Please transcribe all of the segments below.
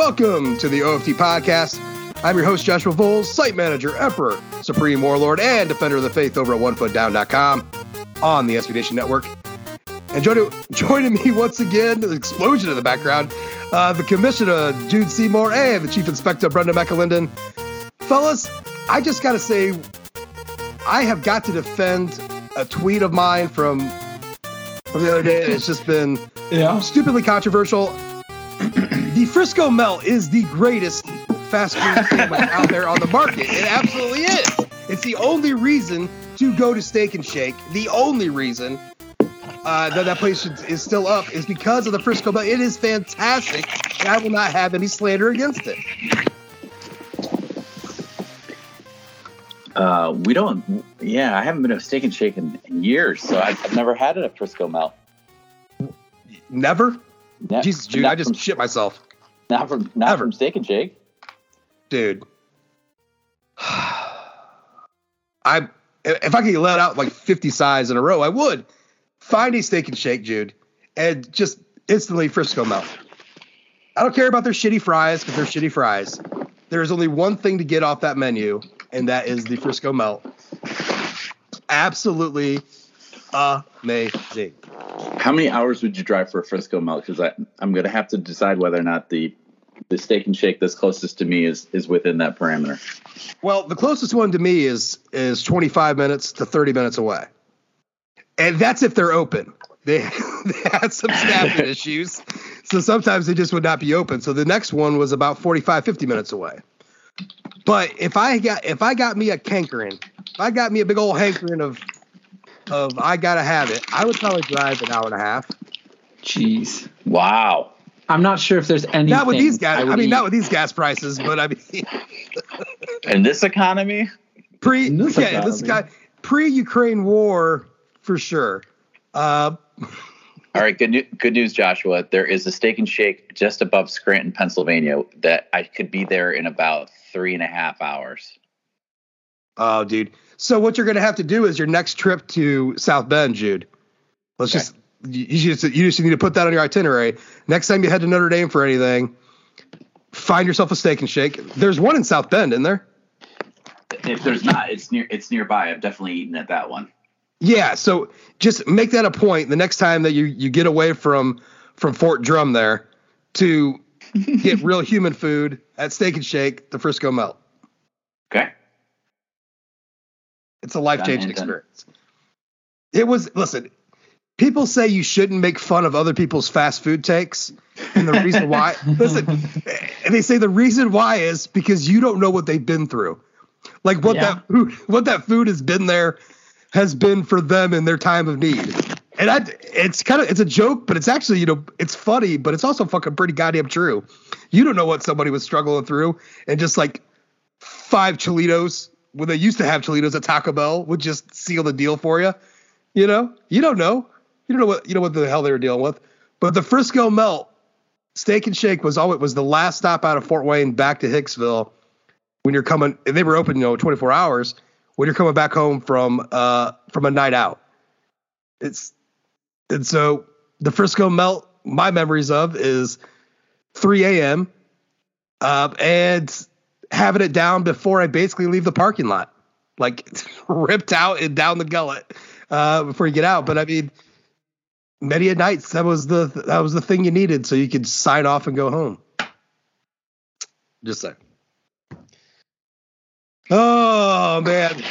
Welcome to the OFD podcast. I'm your host, Joshua Vowles, site manager, emperor, supreme warlord, and defender of the faith over at onefootdown.com on the SB Nation Network. And joining, joining me once again, the explosion in the background, uh, the commissioner, Jude Seymour, and the chief inspector, Brendan McAlinden. Fellas, I just got to say, I have got to defend a tweet of mine from, from the other day. It's just been yeah. stupidly controversial. the Frisco Melt is the greatest fast food sandwich out there on the market. It absolutely is. It's the only reason to go to Steak and Shake. The only reason uh, that that place is- is still up is because of the Frisco Melt. It is fantastic, and I will not have any slander against it. Uh, we don't. Yeah, I haven't been to a Steak and Shake in, in years, so I've, I've never had it at Frisco Melt. Never. Jesus, not I just from, shit myself, not from not Ever. from Steak and Shake. dude. I if I could let out like 50 sides in a row, I would find a steak and shake, Jude, and just instantly Frisco melt. I don't care about their shitty fries because they're shitty fries. There is only one thing to get off that menu, and that is the Frisco melt. Absolutely amazing. How many hours would you drive for a Frisco Melt? Because I'm going to have to decide whether or not the the Steak and Shake that's closest to me is is within that parameter. Well, the closest one to me is is 25 minutes to 30 minutes away. And that's if they're open. They, they had some staffing issues. So sometimes they just would not be open. So the next one was about 45 50 minutes away. But if I got if I got me a cankering, if I got me a big old hankering of of I got to have it, I would probably drive an hour and a half. Jeez. Wow. I'm not sure if there's anything. Not with these gas I, would mean eat. not with these gas prices, but I mean In this economy, pre This yeah, this guy economy. pre-Ukraine war for sure. Uh, all right. Good new, good news, Joshua. There is a Steak and Shake just above Scranton, Pennsylvania, that I could be there in about three and a half hours. oh, dude. So what you're gonna have to do is your next trip to South Bend, Jude. Let's Okay. just you you just you just need to put that on your itinerary. Next time you head to Notre Dame for anything, find yourself a steak and shake. There's one in South Bend, isn't there? If there's not, it's near. It's nearby. I've definitely eaten at that one. Yeah. So just make that a point the next time that you you get away from from Fort Drum there to get real human food at Steak and Shake, the Frisco Melt. Okay. It's a life changing Done and done. experience. It was listen. people say you shouldn't make fun of other people's fast food takes. And the reason why, listen, and they say the reason why is because you don't know what they've been through. Like what Yeah. that food, what that food has been there, has been for them in their time of need. And I, it's kind of, it's a joke, but it's actually, you know, it's funny, but it's also fucking pretty goddamn true. You don't know what somebody was struggling through, and just like five Chilitos when they used to have Chilitos at Taco Bell would just seal the deal for you. You know, you don't know. You don't know what you know what the hell they were dealing with. But the Frisco Melt Steak and Shake was it was the last stop out of Fort Wayne back to Hicksville when you're coming. And they were open, you know, 24 hours when you're coming back home from uh from a night out. It's and so the Frisco Melt. My memories of is 3 a.m. Uh, and having it down before I basically leave the parking lot, like ripped out and down the gullet uh, before you get out. But I mean, many a nights that was the that was the thing you needed so you could sign off and go home. Just saying. Oh man.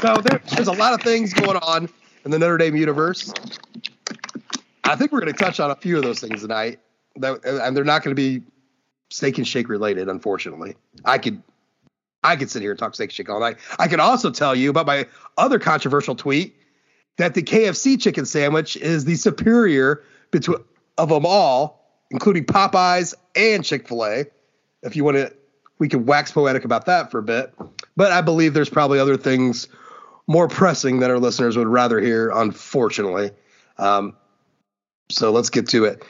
So there, there's a lot of things going on in the Notre Dame universe. I think we're going to touch on a few of those things tonight. That, and they're not going to be steak and shake related, unfortunately. I could I could sit here and talk steak and shake all night. I could also tell you about my other controversial tweet that the KFC chicken sandwich is the superior between of them all, including Popeyes and Chick-fil-A. If you want to we can wax poetic about that for a bit. But I believe there's probably other things more pressing that our listeners would rather hear, unfortunately. Um, so let's get to it.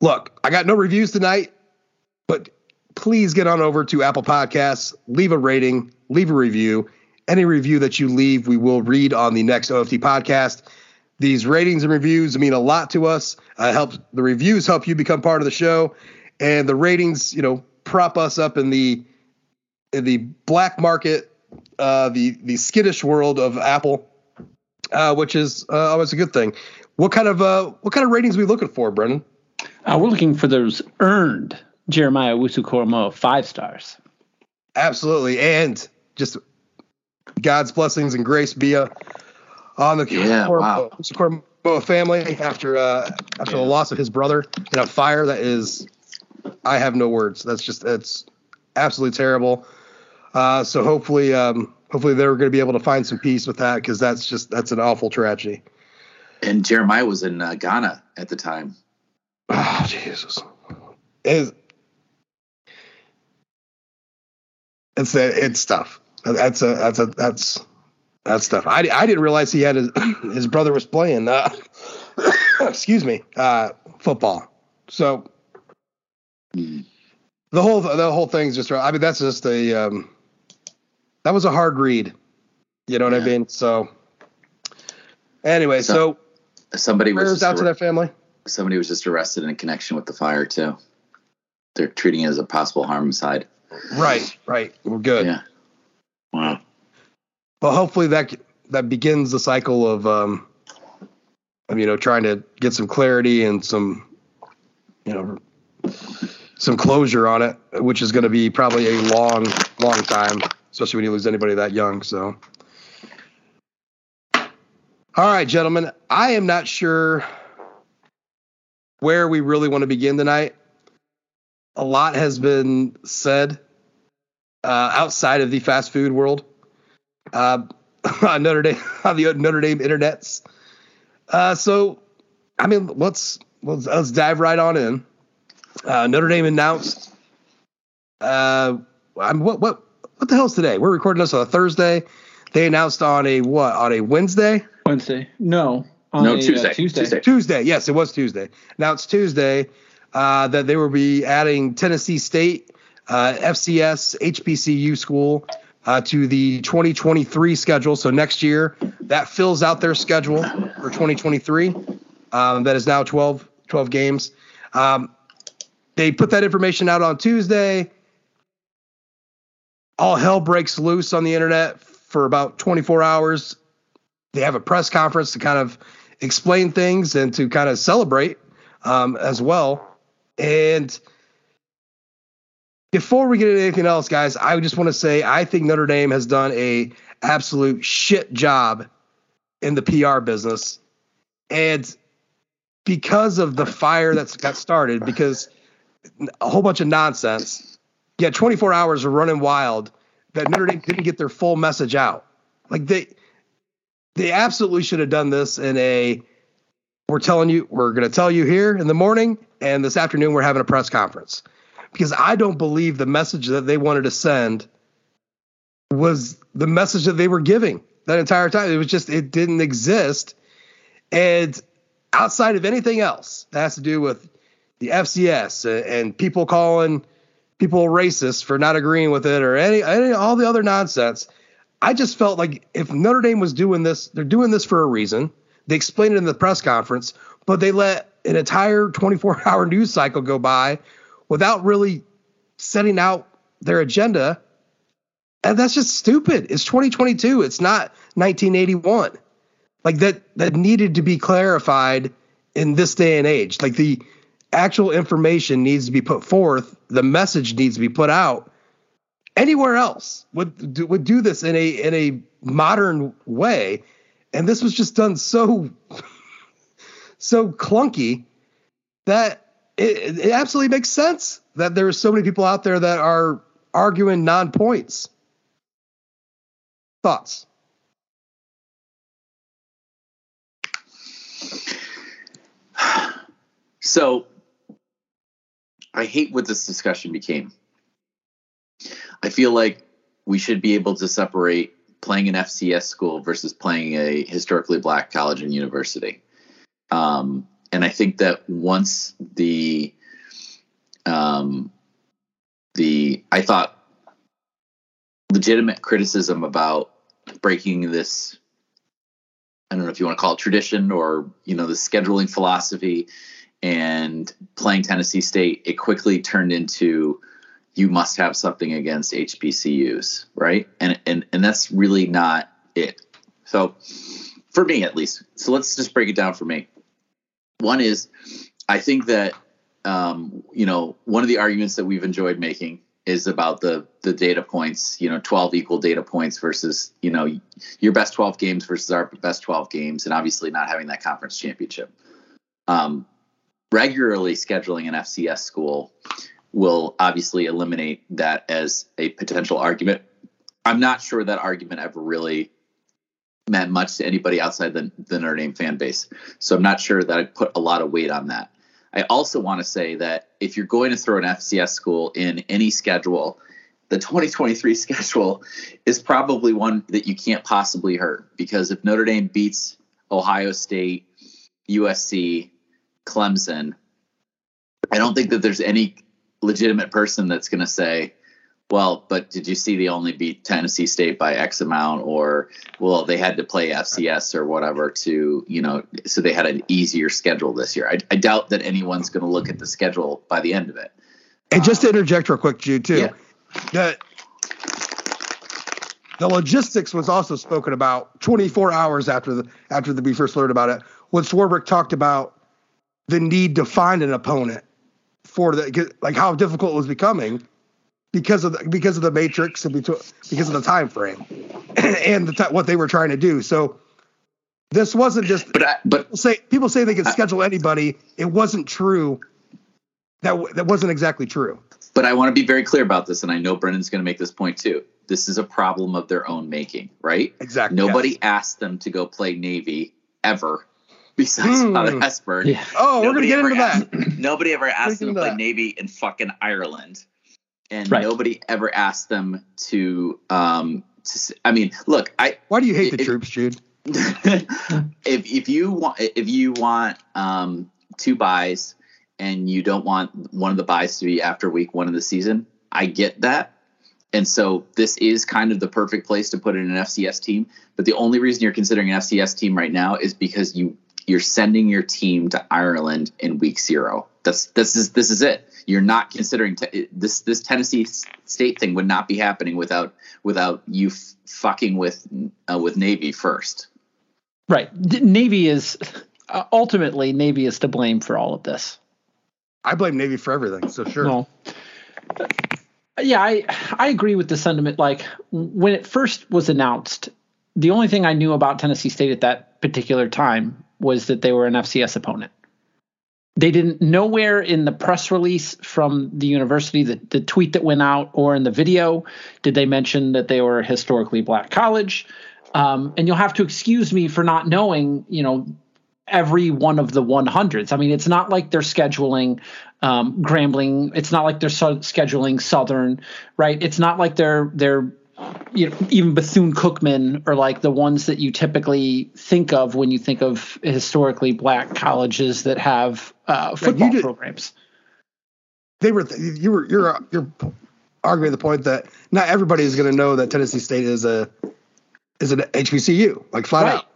Look, I got no reviews tonight, but please get on over to Apple Podcasts, leave a rating, leave a review. Any review that you leave, we will read on the next OFD podcast. These ratings and reviews mean a lot to us. Uh, helps the reviews help you become part of the show, and the ratings, you know, prop us up in the in the black market, uh, the the skittish world of Apple, uh, which is uh, always a good thing. What kind of uh, what kind of ratings are we looking for, Brendan? Uh, we're looking for those earned Jeremiah Owusu five stars. Absolutely, and just God's blessings and grace be uh, on the Yeah, Cor- wow. Family after uh, after the loss of his brother in a fire that is, I have no words. That's just it's absolutely terrible. Uh, so hopefully, um, hopefully they're going to be able to find some peace with that because that's just that's an awful tragedy. And Jeremiah was in uh, Ghana at the time. Oh Jesus! It's it's it's tough. That's a that's a that's that's tough. I, I didn't realize he had his his brother was playing. Uh, excuse me, uh, football. So the whole the whole thing's just. I mean, that's just a um, that was a hard read. You know what I mean? So anyway, So- so, Somebody was out to arre- their family. somebody was just arrested in connection with the fire too. They're treating it as a possible homicide. Right, right. We're good. Yeah. Wow. Well, hopefully that that begins the cycle of, um, of you know, trying to get some clarity and some, you know, some closure on it, which is going to be probably a long, long time, especially when you lose anybody that young. So, all right, gentlemen, I am not sure where we really want to begin tonight. A lot has been said uh, outside of the fast food world uh, on Notre Dame on the Notre Dame internets. Uh, so, I mean, let's let's let's dive right on in. Uh, Notre Dame announced. Uh, I'm what what what the hell's today? We're recording this on a Thursday. They announced on a what on a Wednesday. Wednesday? No. On No, a, uh, Tuesday. Tuesday. Tuesday. Tuesday, yes, it was Tuesday. Now it's Tuesday uh, that they will be adding Tennessee State, uh, FCS, HBCU school uh, to the 2023 schedule. So next year, that fills out their schedule for 2023. Um, that is now 12, 12 games. Um, they put that information out on Tuesday. All hell breaks loose on the internet for about 24 hours. They have a press conference to kind of explain things and to kind of celebrate um, as well. And before we get into anything else, guys, I just want to say I think Notre Dame has done a absolute shit job in the PR business. And because of the fire that's got started, because a whole bunch of nonsense, yeah, 24 hours of running wild that Notre Dame didn't get their full message out. Like they they absolutely should have done this in a we're telling you we're going to tell you here in the morning and this afternoon we're having a press conference because I don't believe the message that they wanted to send was the message that they were giving that entire time. It was just it didn't exist. And outside of anything else that has to do with the FCS and, people calling people racist for not agreeing with it or any, any all the other nonsense. I just felt like if Notre Dame was doing this, they're doing this for a reason. They explained it in the press conference, but they let an entire 24 hour news cycle go by without really setting out their agenda. And that's just stupid. It's 2022. It's not 1981. Like that that needed to be clarified in this day and age. Like the actual information needs to be put forth, the message needs to be put out. Anywhere else would do, would do this in a in a modern way, and this was just done so so clunky that it, it absolutely makes sense that there are so many people out there that are arguing non points. Thoughts? So I hate what this discussion became. I feel like we should be able to separate playing an FCS school versus playing a historically black college and university. Um, and I think that once the um, the I thought legitimate criticism about breaking this I don't know if you want to call it tradition or you know the scheduling philosophy and playing Tennessee State, it quickly turned into you must have something against HBCUs, right? And and and that's really not it. So for me at least. So let's just break it down for me. One is I think that um, you know, one of the arguments that we've enjoyed making is about the the data points, you know, 12 equal data points versus, you know, your best 12 games versus our best 12 games and obviously not having that conference championship. Um, regularly scheduling an FCS school will obviously eliminate that as a potential argument. I'm not sure that argument ever really meant much to anybody outside the, the Notre Dame fan base. So I'm not sure that I put a lot of weight on that. I also want to say that if you're going to throw an FCS school in any schedule, the 2023 schedule is probably one that you can't possibly hurt because if Notre Dame beats Ohio State, USC, Clemson, I don't think that there's any legitimate person that's going to say, well, but did you see they only beat Tennessee State by X amount, or well, they had to play FCS or whatever to, you know, so they had an easier schedule this year. I, I doubt that anyone's going to look at the schedule by the end of it. And just to interject real quick, Jude, too, yeah. that the logistics was also spoken about 24 hours after the after the we first learned about it. When Swarbrick talked about the need to find an opponent for the like how difficult it was becoming because of the, because of the matrix and because of the time frame and the t- what they were trying to do. So this wasn't just. But I, but people say people say they can schedule anybody. It wasn't true. That that wasn't exactly true. But I want to be very clear about this, and I know Brendan's going to make this point too. This is a problem of their own making, right? Exactly. Nobody yes. asked them to go play Navy ever besides Hmm. Father Hesburgh. Yeah. Oh, we're gonna get ever into that. Nobody ever asked them to play that. Navy in fucking Ireland, and Right. nobody ever asked them to. um to, I mean, look, I Why do you hate the troops, Jude? if if you want if you want um two buys and you don't want one of the buys to be after week one of the season, I get that. And so this is kind of the perfect place to put in an FCS team. But the only reason you're considering an FCS team right now is because you you're sending your team to Ireland in week zero. That's this is this is it. You're not considering te- this this Tennessee State thing would not be happening without without you f- fucking with uh, with Navy first. Right. D- Navy is uh, ultimately Navy is to blame for all of this. I blame Navy for everything. So sure. Well, yeah, I I agree with the sentiment. Like when it first was announced, the only thing I knew about Tennessee State at that particular time was that they were an FCS opponent. They didn't nowhere in the press release from the university, the, the tweet that went out, or in the video, did they mention that they were a historically black college. Um, and you'll have to excuse me for not knowing, you know, every one of the 100s. I mean, it's not like they're scheduling um, Grambling. It's not like they're scheduling Southern, right? It's not like they're they're you know, even Bethune Cookman are like the ones that you typically think of when you think of historically black colleges that have uh, football did, programs. They were you were you're you're arguing the point that not everybody is going to know that Tennessee State is a is an HBCU like flat right. out.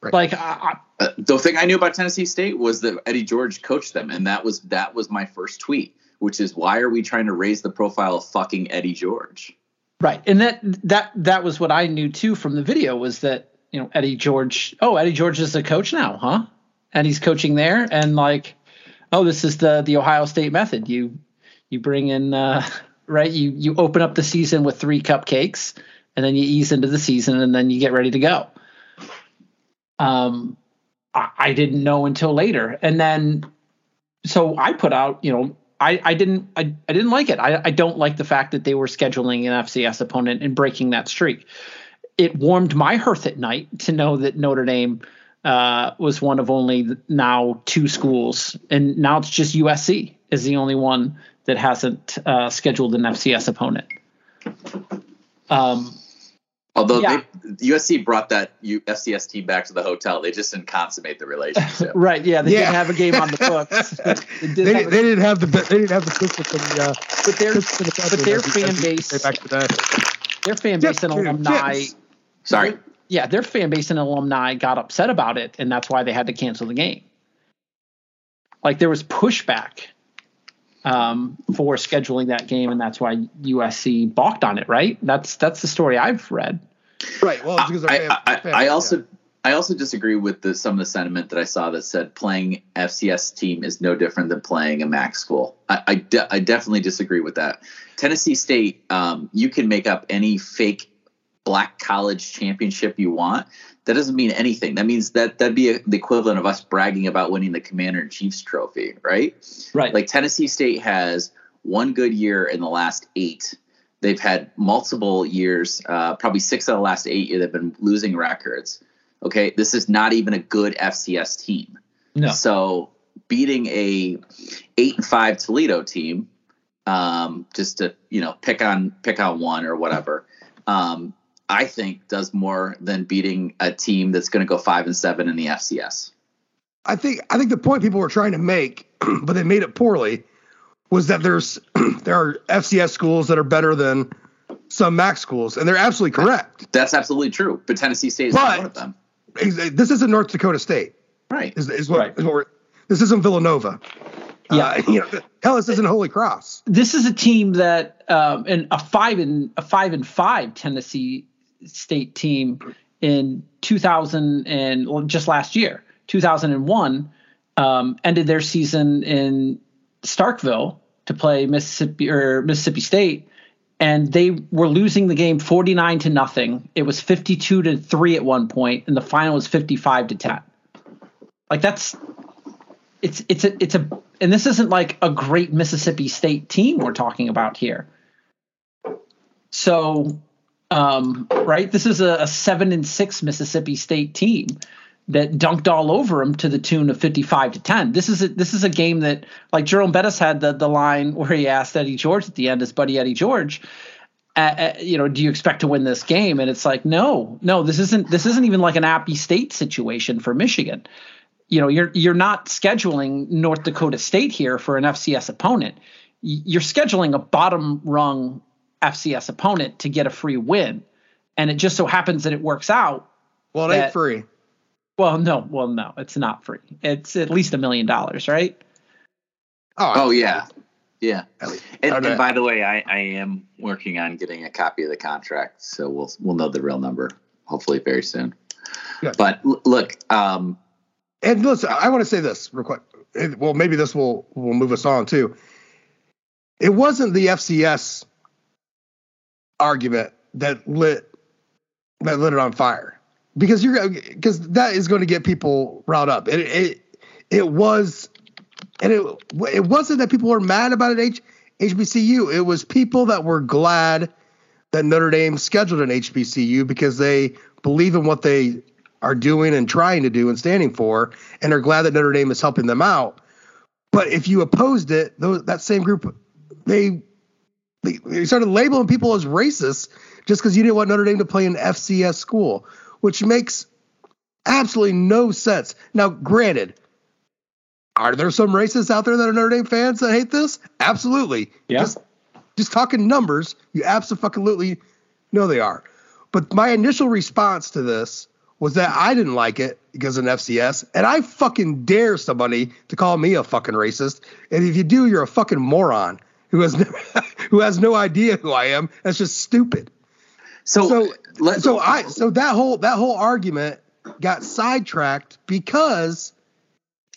Right. Like uh, the thing I knew about Tennessee State was that Eddie George coached them, and that was that was my first tweet, which is why are we trying to raise the profile of fucking Eddie George? Right, and that that that was what I knew too from the video was that you know Eddie George. Oh, Eddie George is the coach now, huh? And he's coaching there, and like, oh, this is the the Ohio State method. You you bring in uh, right. You you open up the season with three cupcakes, and then you ease into the season, and then you get ready to go. Um, I, I didn't know until later, and then so I put out you know I, I didn't I, I didn't like it. I, I don't like the fact that they were scheduling an FCS opponent and breaking that streak. It warmed my hearth at night to know that Notre Dame uh, was one of only now two schools, and now it's just USC is the only one that hasn't uh, scheduled an FCS opponent. Um, Although yeah. they, USC brought that FCS team back to the hotel, they just didn't consummate the relationship. right? Yeah, they yeah. didn't have a game on the books. they, did they, they didn't have the they didn't have the system from the. Uh, but their but their fan base back today. Their fan base and alumni. Sorry. Yeah, their fan base and alumni got upset about it, and that's why they had to cancel the game. Like there was pushback um, for scheduling that game, and that's why USC balked on it. Right? That's that's the story I've read. Right. Well, because I, I, I, I, also yeah. I also disagree with the, some of the sentiment that I saw that said playing FCS team is no different than playing a MAC school. I I, de- I definitely disagree with that. Tennessee State, um, you can make up any fake black college championship you want that doesn't mean anything. That means that that'd be a, the equivalent of us bragging about winning the Commander in Chiefs trophy, right? Right. Like Tennessee State has one good year in the last eight. They've had multiple years, uh, probably six of the last eight years, they've been losing records. Okay, this is not even a good FCS team. No. So beating a eight and five Toledo team, um, just to you know pick on pick on one or whatever, um, I think does more than beating a team that's going to go five and seven in the FCS. I think I think the point people were trying to make, but they made it poorly, was that there's there are FCS schools that are better than some MAC schools, and they're absolutely correct. That's absolutely true. But Tennessee State is but, one of them. This isn't North Dakota State, right? Is, is what, right. Is what we're, this isn't Villanova. Yeah, uh, you know, hell, this isn't Holy Cross. This is a team that, um, and a five and a five and five Tennessee State team in 2000 and well, just last year, 2001, um, ended their season in Starkville to play Mississippi or Mississippi State, and they were losing the game 49 to nothing. It was 52 to three at one point, and the final was 55 to 10. Like that's it's it's a it's a and this isn't like a great Mississippi State team we're talking about here. So um, right? This is a, a, seven and six Mississippi State team that dunked all over them to the tune of 55 to 10. This is a, this is a game that like Jerome Bettis had the the line where he asked Eddie George at the end, his buddy Eddie George, uh, you know, do you expect to win this game? And it's like, no, no, this isn't this isn't even like an Appy State situation for Michigan. You know, you're you're not scheduling North Dakota State here for an FCS opponent. You're scheduling a bottom rung FCS opponent to get a free win. And it just so happens that it works out. Well, it that, ain't free. Well, no, well, no, it's not free. It's at least a million dollars, right? Oh, oh yeah. Yeah. And, and, by the way, I, I am working on getting a copy of the contract, so we'll we'll know the real number hopefully very soon. Yeah. But l- look, um, and listen, I want to say this real quick. Well, maybe this will will move us on too. It wasn't the FCS argument that lit that lit it on fire. because you're because that is going to get people riled up. It it it was, and it it wasn't that people were mad about it. H, HBCU. It was people that were glad that Notre Dame scheduled an HBCU because they believe in what they are doing and trying to do and standing for, and are glad that Notre Dame is helping them out. But if you opposed it, those, that same group, they, they started labeling people as racist just because you didn't want Notre Dame to play an FCS school, which makes absolutely no sense. Now, granted, are there some racists out there that are Notre Dame fans that hate this? Absolutely. Yeah. Just, just talking numbers, you absolutely know they are. But my initial response to this was that I didn't like it because of an FCS, and I fucking dare somebody to call me a fucking racist. And if you do, you're a fucking moron who has no, who has no idea who I am. That's just stupid. So so let- so I so that whole that whole argument got sidetracked because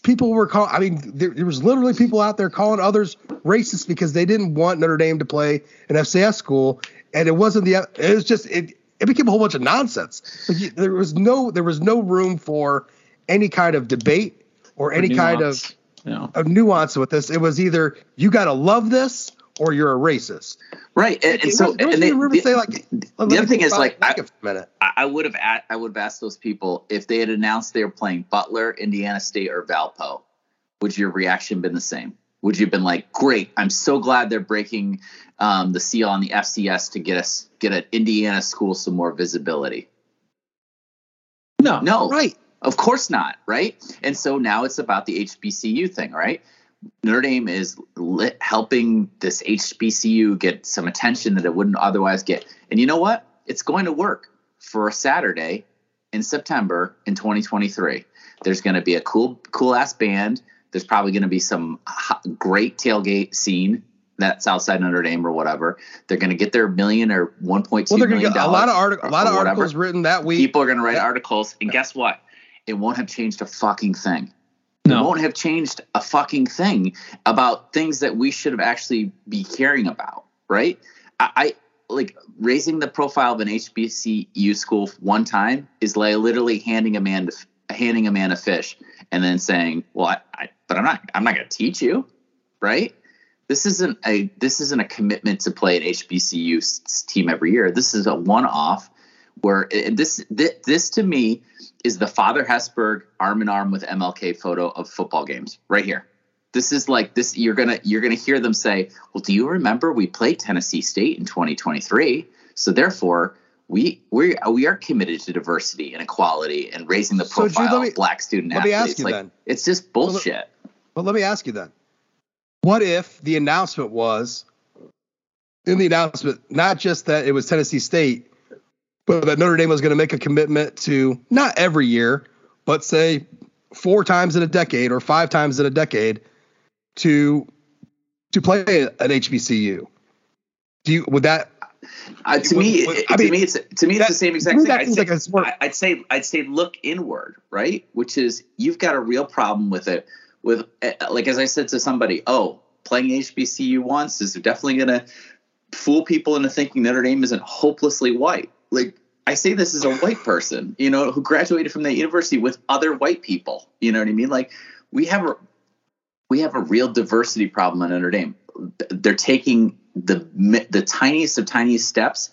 people were calling. I mean, there, there was literally people out there calling others racist because they didn't want Notre Dame to play an FCS school, and it wasn't the. It was just it. It became a whole bunch of nonsense. Like you, there was no there was no room for any kind of debate or any kind of nuance. Yeah. of nuance with this. It was either you got to love this or you're a racist. right, and, and so was- there was and they, no room say like. let the other thing is like I, for a minute. I I would have at, I would have asked those people if they had announced they were playing Butler, Indiana State, or Valpo. Would your reaction been the same? Would you have been like, "Great, I'm so glad they're breaking um, the seal on the FCS to get us get an Indiana school some more visibility"? No. No, Right. Of course not, right? And so now it's about the HBCU thing, right? Notre Dame is lit, helping this HBCU get some attention that it wouldn't otherwise get. And you know what? It's going to work for a Saturday in September in 2023. There's going to be a cool, cool ass band. There's probably going to be some great tailgate scene that's outside Notre Dame or whatever. They're going to get their million or 1.2 Well, million get a lot of dollars artic- a lot of whatever articles written that week. people are going to write Yeah. articles and guess what it won't have changed a fucking thing No. it won't have changed a fucking thing about things that we should have actually be caring about right i, I like raising the profile of an hbcu school one time is like literally handing a man handing a man a fish and then saying well i, I but i'm not i'm not going to teach you right this isn't a this isn't a commitment to play an HBCU team every year. This is a one off where this, this this to me is the Father Hesburgh arm in arm with MLK photo of football games right here. This is like this you're gonna you're gonna hear them say, well, do you remember we played Tennessee State in 2023? So therefore. We we we are committed to diversity and equality and raising the So, Jude, profile me- of black student let me athletes. ask you like, then. It's just Well, let- bullshit. But let me ask you then. What if the announcement was in the announcement not just that it was Tennessee State, but that Notre Dame was going to make a commitment to not every year, but say four times in a decade or five times in a decade to to play an HBCU. Do you would that Uh, to Would- me, would- I to mean, me, it's to me, it's that- the same exact thing. I'd say, like a smart- I- I'd say, I'd say, look inward, right? Which is you've got a real problem with it. With uh, like, as I said to somebody, oh, playing HBCU once is definitely going to fool people into thinking Notre Dame isn't hopelessly white. Like, I say this as a white person, you know, who graduated from that university with other white people. You know what I mean? Like, we have a we have a real diversity problem at Notre Dame. They're taking the the tiniest of tiniest steps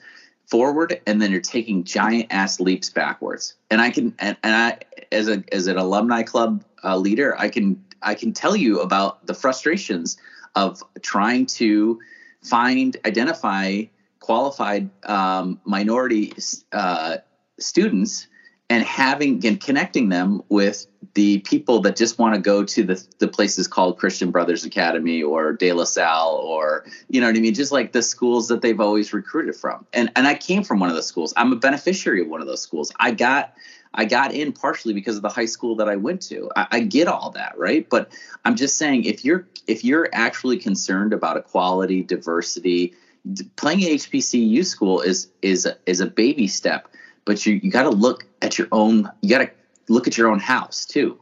forward, and then you're taking giant ass leaps backwards. And I can and, and I as a as an alumni club uh, leader, I can I can tell you about the frustrations of trying to find identify qualified um, minority uh, students and having and connecting them with the people that just want to go to the, the places called Christian Brothers Academy or De La Salle or you know what I mean, just like the schools that they've always recruited from. And and I came from one of those schools. I'm a beneficiary of one of those schools. I got I got in partially because of the high school that I went to. I, I get all that, right? But I'm just saying if you're if you're actually concerned about equality, diversity, playing an HBCU school is is is a baby step but you you got to look at your own you got to look at your own house too.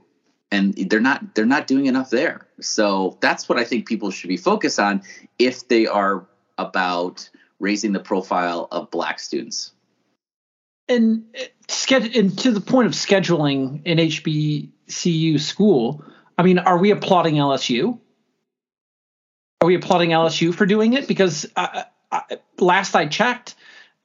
And they're not they're not doing enough there. So that's what i think people should be focused on if they are about raising the profile of black students. And, and to the point of scheduling an HBCU school, I mean, are we applauding LSU? Are we applauding LSU for doing it? Because uh, uh, last I checked,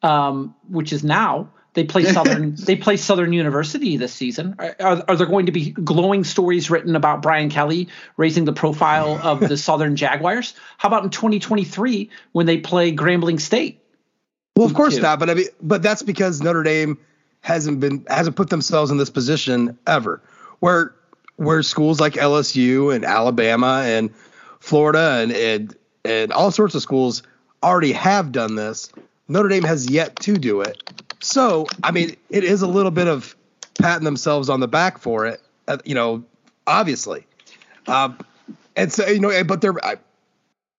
um, which is now, they play Southern. they play Southern University this season. Are, are, there going to be glowing stories written about Brian Kelly raising the profile of the Southern Jaguars? How about in 2023 when they play Grambling State? Well, of course not. But I mean, but that's because Notre Dame hasn't been hasn't put themselves in this position ever, where where schools like LSU and Alabama and Florida and and and all sorts of schools already have done this. Notre Dame has yet to do it. So, I mean, it is a little bit of patting themselves on the back for it, uh, you know, obviously. Um, and so, you know, but they're, I,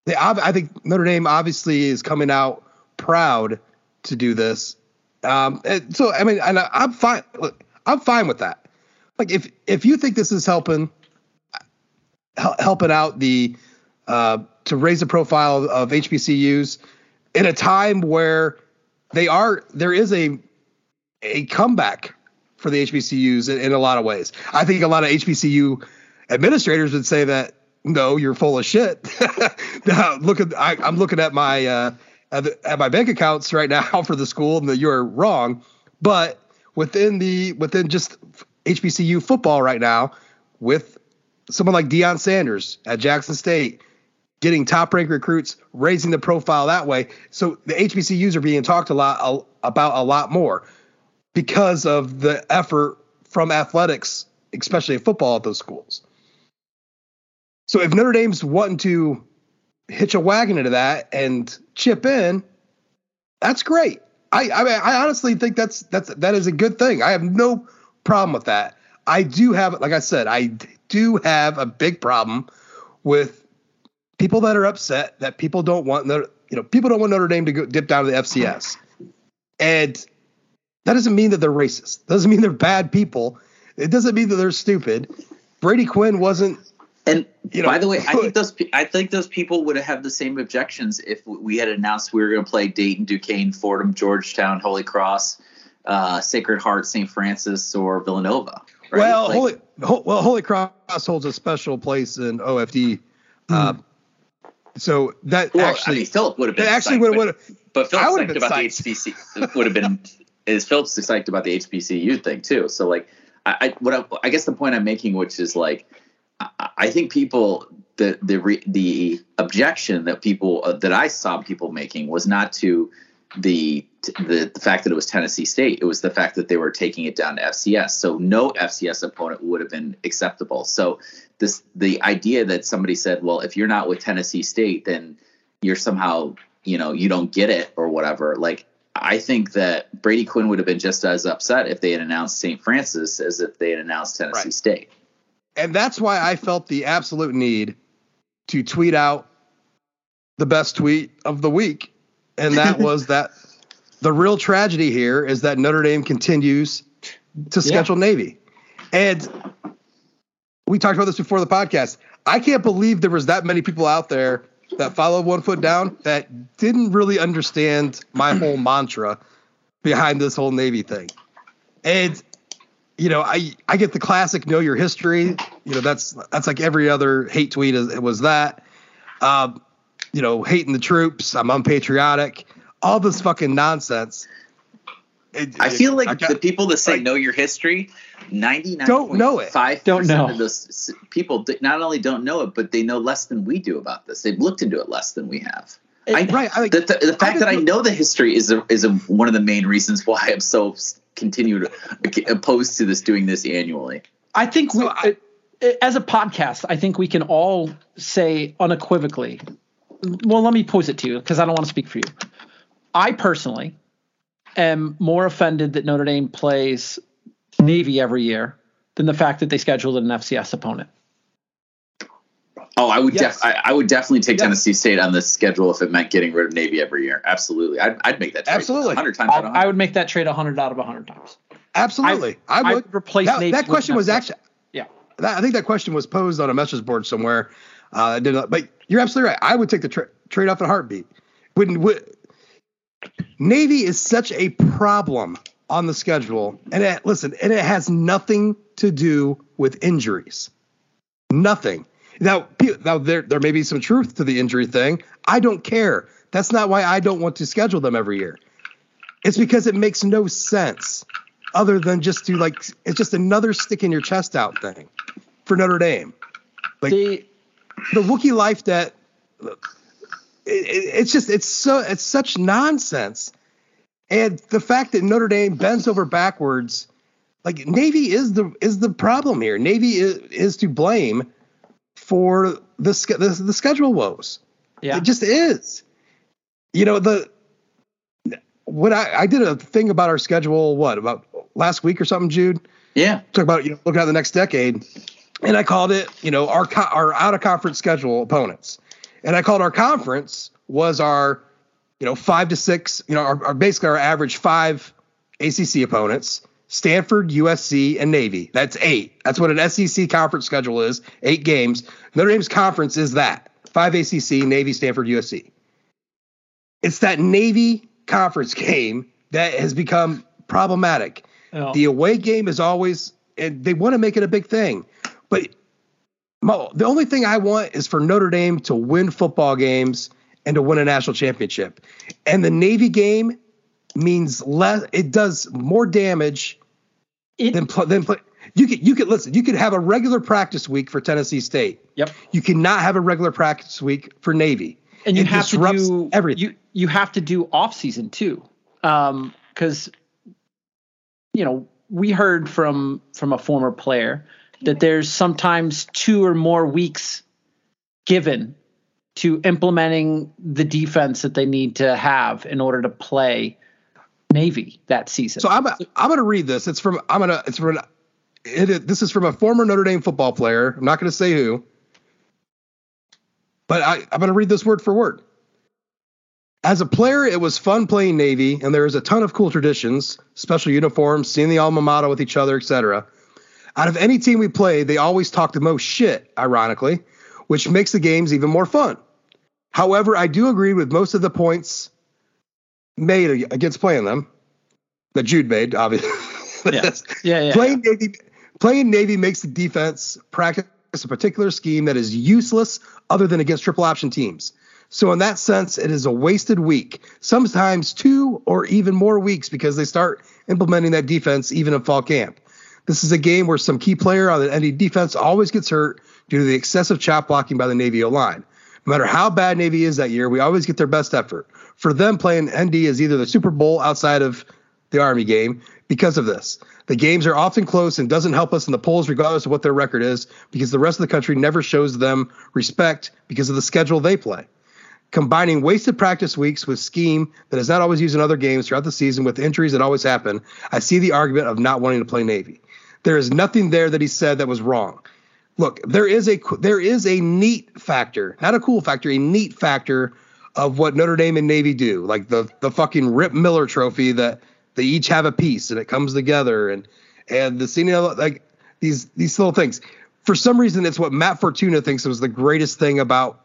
they, I think Notre Dame obviously is coming out proud to do this. Um, so, I mean, and I, I'm fine. Look, I'm fine with that. Like, if if you think this is helping, helping out the uh, to raise the profile of HBCUs in a time where they are there is a a comeback for the HBCUs in, in a lot of ways. I think a lot of HBCU administrators would say that no, you're full of shit. now, look at I, am looking at my uh, at, the, at, my bank accounts right now for the school, and that you're wrong. But within the within just HBCU football right now, with someone like Deion Sanders at Jackson State, getting top ranked recruits, raising the profile that way. So the HBCUs are being talked a lot about a lot more because of the effort from athletics, especially football at those schools. So if Notre Dame's wanting to hitch a wagon into that and chip in, that's great. I I, mean, I honestly think that's that's that is a good thing. I have no problem with that. I do have, like I said, I do have a big problem with people that are upset that people don't want Notre, you know people don't want Notre Dame to go dip down to the FCS, and that doesn't mean that they're racist. Doesn't mean they're bad people. It doesn't mean that they're stupid. Brady Quinn wasn't. And you know, by the way, I think those I think those people would have the same objections if we had announced we were going to play Dayton, Duquesne, Fordham, Georgetown, Holy Cross, uh, Sacred Heart, St. Francis, or Villanova. Right? Well, like, Holy well Holy Cross holds a special place in OFD. Uh, hmm. So that well, actually, I mean, Philip would have been actually would. But Philip's psyched about psyched. the HBC would have been is Philip's psyched about the HBCU thing too. So like, I, I what I, I, guess the point I'm making, which is like, I, I think people the the re, the objection that people uh, that I saw people making was not to the, the the fact that it was Tennessee State. It was the fact that they were taking it down to FCS. So no FCS opponent would have been acceptable. So this the idea that somebody said, well, if you're not with Tennessee State, then you're somehow you know you don't get it or whatever. Like I think that Brady Quinn would have been just as upset if they had announced St. Francis as if they had announced Tennessee right. State. And that's why I felt the absolute need to tweet out the best tweet of the week and that was that the real tragedy here is that Notre Dame continues to schedule yeah. Navy. And we talked about this before the podcast. I can't believe there was that many people out there that follow one foot down that didn't really understand my whole mantra behind this whole Navy thing. And you know, I I get the classic know your history. You know, that's that's like every other hate tweet is, it was that. Um, you know, hating the troops. I'm unpatriotic. All this fucking nonsense. It, I feel like got, the people that say like, know your history, 99 don't know it. Five don't know. Of those people not only don't know it, but they know less than we do about this. They've looked into it less than we have. It, I, right. I, the, the, the, fact I that I know the history is a, is a, one of the main reasons why I'm so continued uh, opposed to this doing this annually. I think so we, as a podcast, I think we can all say unequivocally well, let me pose it to you because I don't want to speak for you. I personally am more offended that Notre Dame plays Navy every year than the fact that they scheduled an FCS opponent. Oh, I would yes. def- I, I, would definitely take yes. Tennessee State on this schedule if it meant getting rid of Navy every year. Absolutely, I'd, I'd make that trade absolutely hundred times. I, I, would make that trade hundred out of hundred times. Absolutely, I, I would. replace that, Navy. That question was actually yeah. That, I think that question was posed on a message board somewhere. Uh, but you're absolutely right. I would take the tra- trade off in a heartbeat. Would, Navy is such a problem on the schedule, and it, listen, and it has nothing to do with injuries. Nothing. Now, now there there may be some truth to the injury thing. I don't care. That's not why I don't want to schedule them every year. It's because it makes no sense other than just to like it's just another stick in your chest out thing for Notre Dame. Like the rookie life that it, it, it's just it's so it's such nonsense. And the fact that Notre Dame bends over backwards, like Navy is the is the problem here. Navy is, is to blame for the, the the schedule woes. Yeah. It just is. You know the what I, I did a thing about our schedule, what about last week or something, Jude? Yeah. Talk about you know looking at the next decade, and I called it you know our our out of conference schedule opponents, and I called our conference was our you know five to six you know our, our basically our average five ACC opponents. Stanford, USC, and Navy. That's eight. That's what an SEC conference schedule is. Eight games. Notre Dame's conference is that five ACC, Navy, Stanford, USC. It's that Navy conference game that has become problematic. Oh. The away game is always, and they want to make it a big thing. But my, the only thing I want is for Notre Dame to win football games and to win a national championship. And the Navy game means less, it does more damage it, than, than play. You could you could listen. You could have a regular practice week for Tennessee State. Yep. You cannot have a regular practice week for Navy. And you it have to do everything. You you have to do off season too, because um, you know we heard from from a former player that there's sometimes two or more weeks given to implementing the defense that they need to have in order to play Navy that season. So I'm I'm going to read this. It's from I'm going to it's from it, this is from a former Notre Dame football player. I'm not going to say who, but I, I'm going to read this word for word. As a player, it was fun playing Navy, and there is a ton of cool traditions, special uniforms, seeing the alma mater with each other, etc. Out of any team we play, they always talk the most shit, ironically, which makes the games even more fun. However, I do agree with most of the points made against playing them that Jude made, obviously. yeah. yeah, yeah. Playing Navy, playing Navy makes the defense practice a particular scheme that is useless other than against triple option teams. So in that sense, it is a wasted week, sometimes two or even more weeks because they start implementing that defense even in fall camp. This is a game where some key player on the ND defense always gets hurt due to the excessive chop blocking by the Navy O line. No matter how bad Navy is that year, we always get their best effort. For them, playing ND is either the Super Bowl outside of the Army game because of this. The games are often close and doesn't help us in the polls, regardless of what their record is, because the rest of the country never shows them respect because of the schedule they play combining wasted practice weeks with scheme that is not always used in other games throughout the season with injuries that always happen, I see the argument of not wanting to play Navy. There is nothing there that he said that was wrong. Look, there is a there is a neat factor, not a cool factor, a neat factor of what Notre Dame and Navy do, like the the fucking Rip Miller Trophy that they each have a piece and it comes together, and and the scene like these these little things. For some reason, it's what Matt Fortuna thinks was the greatest thing about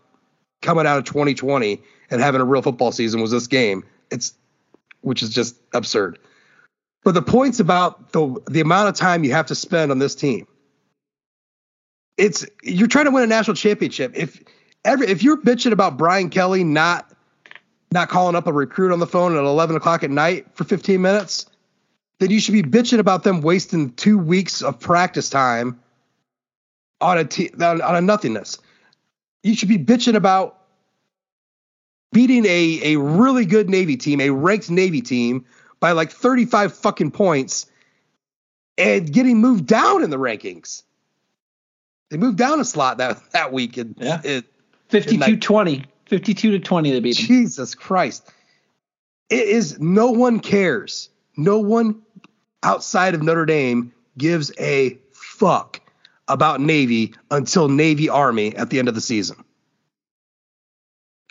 coming out of 2020 and having a real football season was this game. It's which is just absurd. But the points about the the amount of time you have to spend on this team. It's you're trying to win a national championship. If every if you're bitching about Brian Kelly not not calling up a recruit on the phone at 11 o'clock at night for 15 minutes, then you should be bitching about them wasting two weeks of practice time on a t- on, on a nothingness you should be bitching about beating a, a really good Navy team, a ranked Navy team, by like 35 fucking points and getting moved down in the rankings. They moved down a slot that, that week. In, yeah. In, 52 20. 52 to 20 they beat them. Jesus Christ. It is no one cares. No one outside of Notre Dame gives a fuck about Navy until Navy Army at the end of the season.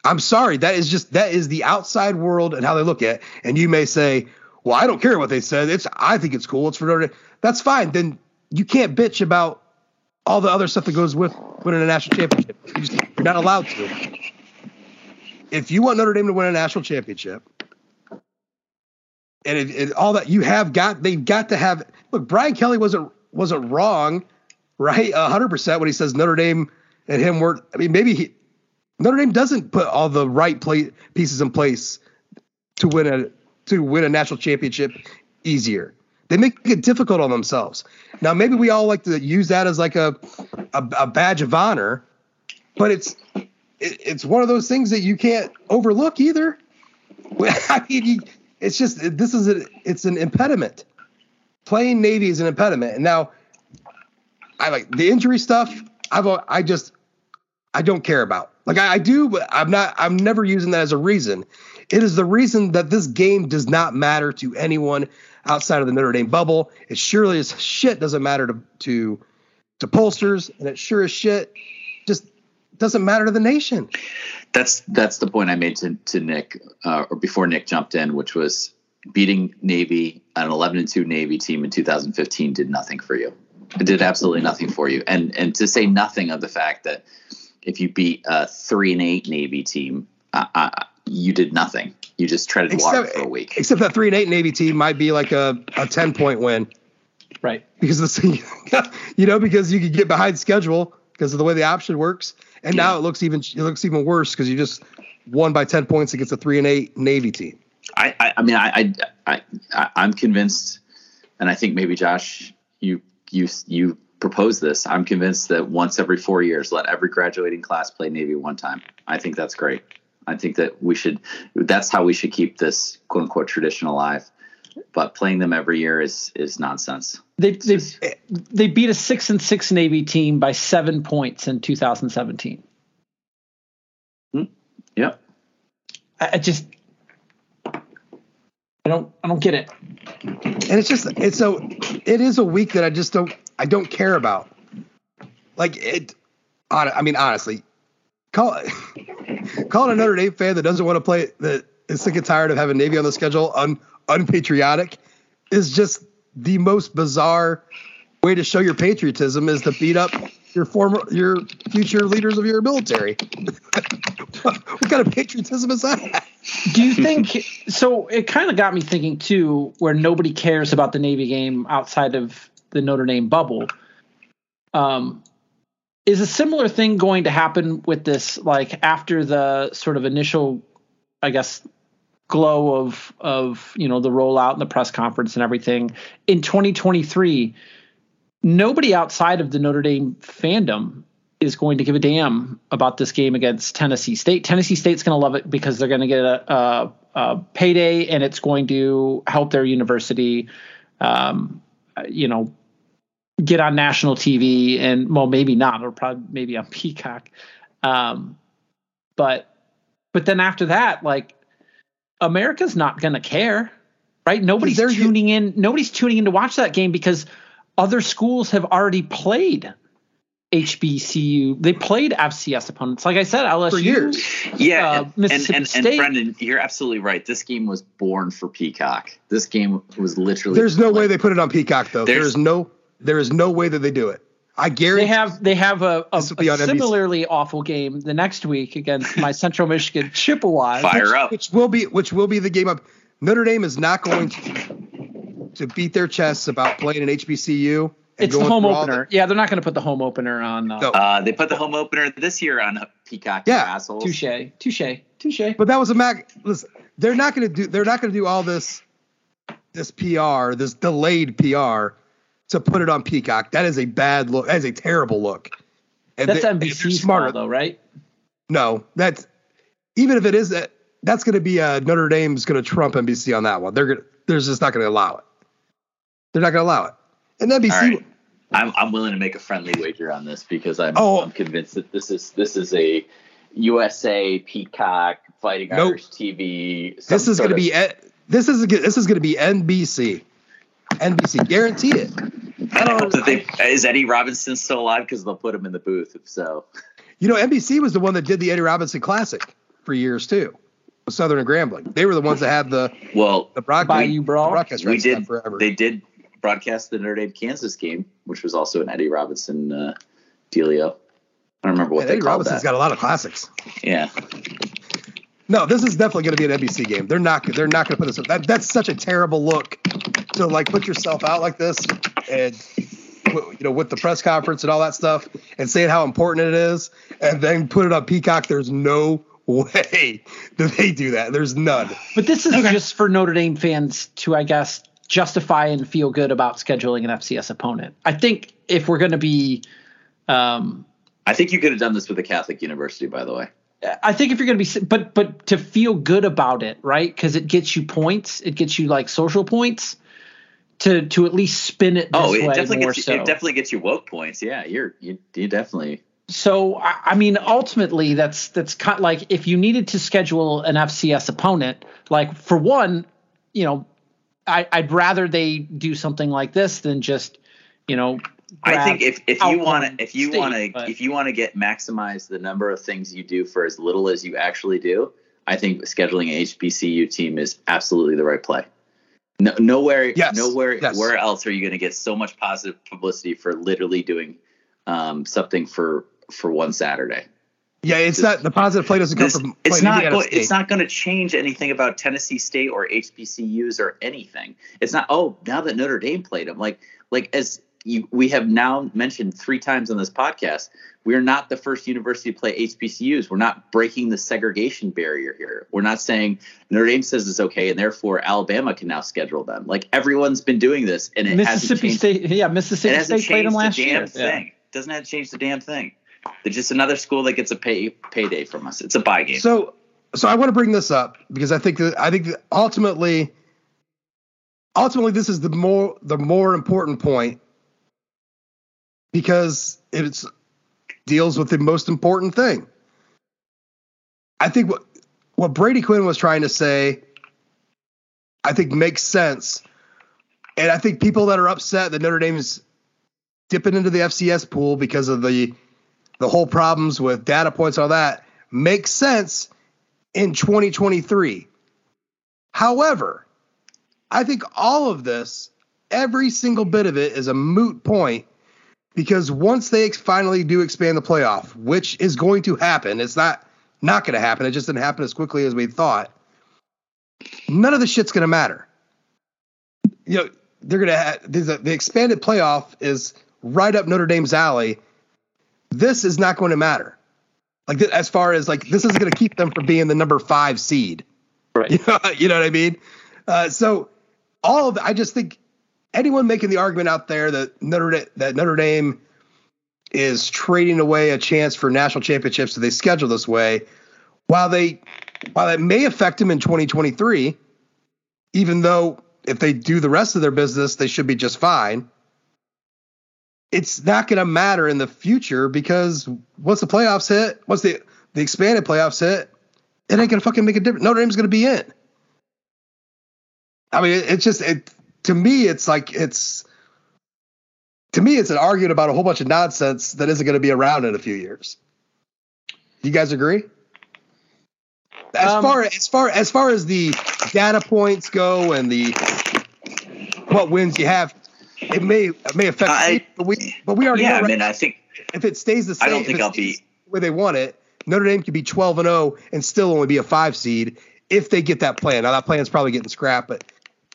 I'm sorry, that is just that is the outside world and how they look at it. And you may say, "Well, I don't care what they said. It's I think it's cool. It's for Notre Dame." That's fine. Then you can't bitch about all the other stuff that goes with winning a national championship. You just, you're not allowed to. If you want Notre Dame to win a national championship, and it, it, all that you have got, they've got to have. Look, Brian Kelly wasn't wasn't wrong, right? hundred percent when he says Notre Dame and him were. I mean, maybe he, Notre Dame doesn't put all the right play, pieces in place to win a to win a national championship easier. They make it difficult on themselves. Now, maybe we all like to use that as like a a, a badge of honor, but it's it, it's one of those things that you can't overlook either. I mean, it's just this is a, it's an impediment. Playing Navy is an impediment, and now I like the injury stuff. I've I just I don't care about. Like I, I do, but I'm not. I'm never using that as a reason. It is the reason that this game does not matter to anyone outside of the Notre Dame bubble. It surely as shit doesn't matter to to to pollsters, and it sure as shit just doesn't matter to the nation. That's that's the point I made to to Nick, uh, or before Nick jumped in, which was beating Navy, an 11 and two Navy team in 2015, did nothing for you. It did absolutely nothing for you, and and to say nothing of the fact that if you beat a three and eight Navy team, uh, uh, you did nothing. You just treaded except, water for a week. Except that three and eight Navy team might be like a, a ten point win, right? Because the you know because you could get behind schedule because of the way the option works, and yeah. now it looks even it looks even worse because you just won by ten points against a three and eight Navy team. I I, I mean I, I I I'm convinced, and I think maybe Josh you you you propose this. I'm convinced that once every four years, let every graduating class play Navy one time. I think that's great. I think that we should. That's how we should keep this quote unquote tradition alive. But playing them every year is is nonsense. They they they beat a six and six Navy team by seven points in 2017. Hmm. Yep. I, I just I don't I don't get it. And it's just it's a it is a week that I just don't I don't care about. Like it I mean honestly, call calling a Notre Dame fan that doesn't want to play that is sick and tired of having Navy on the schedule un, unpatriotic is just the most bizarre way to show your patriotism is to beat up your former your future leaders of your military. what kind of patriotism is that? Do you think so? It kind of got me thinking too, where nobody cares about the Navy game outside of the Notre Dame bubble. Um, is a similar thing going to happen with this? Like after the sort of initial, I guess, glow of of you know the rollout and the press conference and everything in 2023 nobody outside of the Notre Dame fandom is going to give a damn about this game against Tennessee State. Tennessee State's going to love it because they're going to get a, a, a, payday and it's going to help their university, um, you know, get on national TV and well, maybe not, or probably maybe on Peacock. Um, but but then after that, like America's not going to care, right? Nobody's tuning in. Nobody's tuning in to watch that game because other schools have already played HBCU. They played FCS opponents. Like I said, LSU. For years. Yeah. Uh, and, and, and, and, Brendan, you're absolutely right. This game was born for Peacock. This game was literally. There's no way they put it on Peacock, though. There's, there's no. There is no way that they do it. I guarantee they have they have a, a, a similarly awful game the next week against my Central Michigan Chippewas. Fire which, up, which will be which will be the game of Notre Dame is not going to to beat their chests about playing an HBCU. It's the home opener. The, yeah, they're not going to put the home opener on. Uh, uh, they put the home opener this year on Peacock. Yeah, assholes. Touche, touche, touche. But that was a Mac. Listen, they're not going to do. They're not going to do all this, this PR, this delayed PR, to put it on Peacock. That is a bad look. That is a terrible look. And that's they, NBC smarter though, right? No, that's even if it is that. That's going to be uh, Notre Dame's going to trump NBC on that one. They're going. They're just not going to allow it. They're not going to allow it. And NBC. Right. I'm I'm willing to make a friendly wager on this because I'm oh. I'm convinced that this is this is a USA Peacock Fighting nope. Irish TV. This is going to be this is this is going to be NBC. NBC, guarantee it. I don't know. They, is Eddie Robinson still alive? Because they'll put him in the booth if so. You know, NBC was the one that did the Eddie Robinson Classic for years too. Southern and Grambling. They were the ones that had the well the broadcast. Bayou Brawl. Broadcast we did. Forever. They did broadcast the Notre Dame Kansas game, which was also an Eddie Robinson uh, dealio. I don't remember what yeah, they Eddie called Robinson's that. got a lot of classics. Yeah. No, this is definitely going to be an NBC game. They're not. They're not going to put this. That, that's such a terrible look to like put yourself out like this, and you know, with the press conference and all that stuff, and saying how important it is, and then put it on Peacock. There's no way that they do that. There's none. But this is okay. just for Notre Dame fans to, I guess, justify and feel good about scheduling an FCS opponent. I think if we're going to be, um, I think you could have done this with a Catholic university, by the way. I think if you're going to be, but but to feel good about it, right? Because it gets you points, it gets you like social points to to at least spin it. oh, it definitely gets you, so. it definitely gets you woke points. Yeah, you're you, you definitely. So I mean, ultimately, that's that's kind of like if you needed to schedule an FCS opponent, like for one, you know, I, I'd rather they do something like this than just, you know, I think if, if you want to if you want to if you want to get maximize the number of things you do for as little as you actually do, I think scheduling an HBCU team is absolutely the right play. No, nowhere, yes. nowhere, yes. where else are you going to get so much positive publicity for literally doing um, something for for one Saturday? Yeah, it's this, not the positive play doesn't come this, from. It's not. Go, it's not going to change anything about Tennessee State or HBCUs or anything. It's not. Oh, now that Notre Dame played them, like like as you, we have now mentioned three times on this podcast, we are not the first university to play HBCUs. We're not breaking the segregation barrier here. We're not saying Notre Dame says it's okay, and therefore Alabama can now schedule them. Like everyone's been doing this, and it Mississippi State, yeah, Mississippi State played them last year. Thing. Yeah. Doesn't have to change the damn thing. They're just another school that gets a pay payday from us. It's a buy game. So, so I want to bring this up because I think that I think that ultimately, ultimately, this is the more the more important point because it deals with the most important thing. I think what what Brady Quinn was trying to say, I think makes sense, and I think people that are upset that Notre Dame is dipping into the FCS pool because of the the whole problems with data points, and all that makes sense in 2023. However, I think all of this, every single bit of it, is a moot point because once they finally do expand the playoff, which is going to happen, it's not not going to happen. It just didn't happen as quickly as we thought. None of the shit's going to matter. You know, they're going to have the expanded playoff is right up Notre Dame's alley. This is not going to matter. Like as far as like this is going to keep them from being the number five seed. Right. You know, you know what I mean? Uh, so all of I just think anyone making the argument out there that Notre that Notre Dame is trading away a chance for national championships if they schedule this way, while they while it may affect them in 2023, even though if they do the rest of their business, they should be just fine. It's not going to matter in the future because once the playoffs hit, once the the expanded playoffs hit, it ain't going to fucking make a difference. Notre Dame's going to be in. I mean, it's just it to me, it's like it's to me, it's an argument about a whole bunch of nonsense that isn't going to be around in a few years. You guys agree? As um, far as far as far as the data points go and the what wins you have, it may it may affect. I, but we but we already yeah. I mean, I think if it stays the same, I don't think I'll be where they want it. Notre Dame could be 12 and 0 and still only be a five seed if they get that plan. Now that plan is probably getting scrapped, but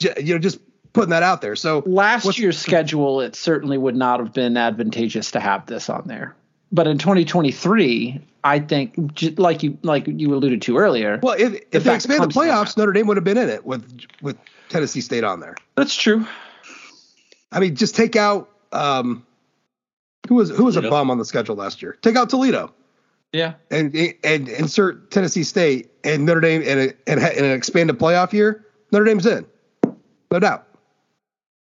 you know, just putting that out there. So last year's schedule, it certainly would not have been advantageous to have this on there. But in 2023, I think, like you like you alluded to earlier. Well, if, if they expand the playoffs, Notre Dame would have been in it with with Tennessee State on there. That's true. I mean, just take out um, who was who was Toledo. a bum on the schedule last year. Take out Toledo. Yeah. And and insert Tennessee State and Notre Dame in, a, in, an expanded playoff year. Notre Dame's in, no doubt.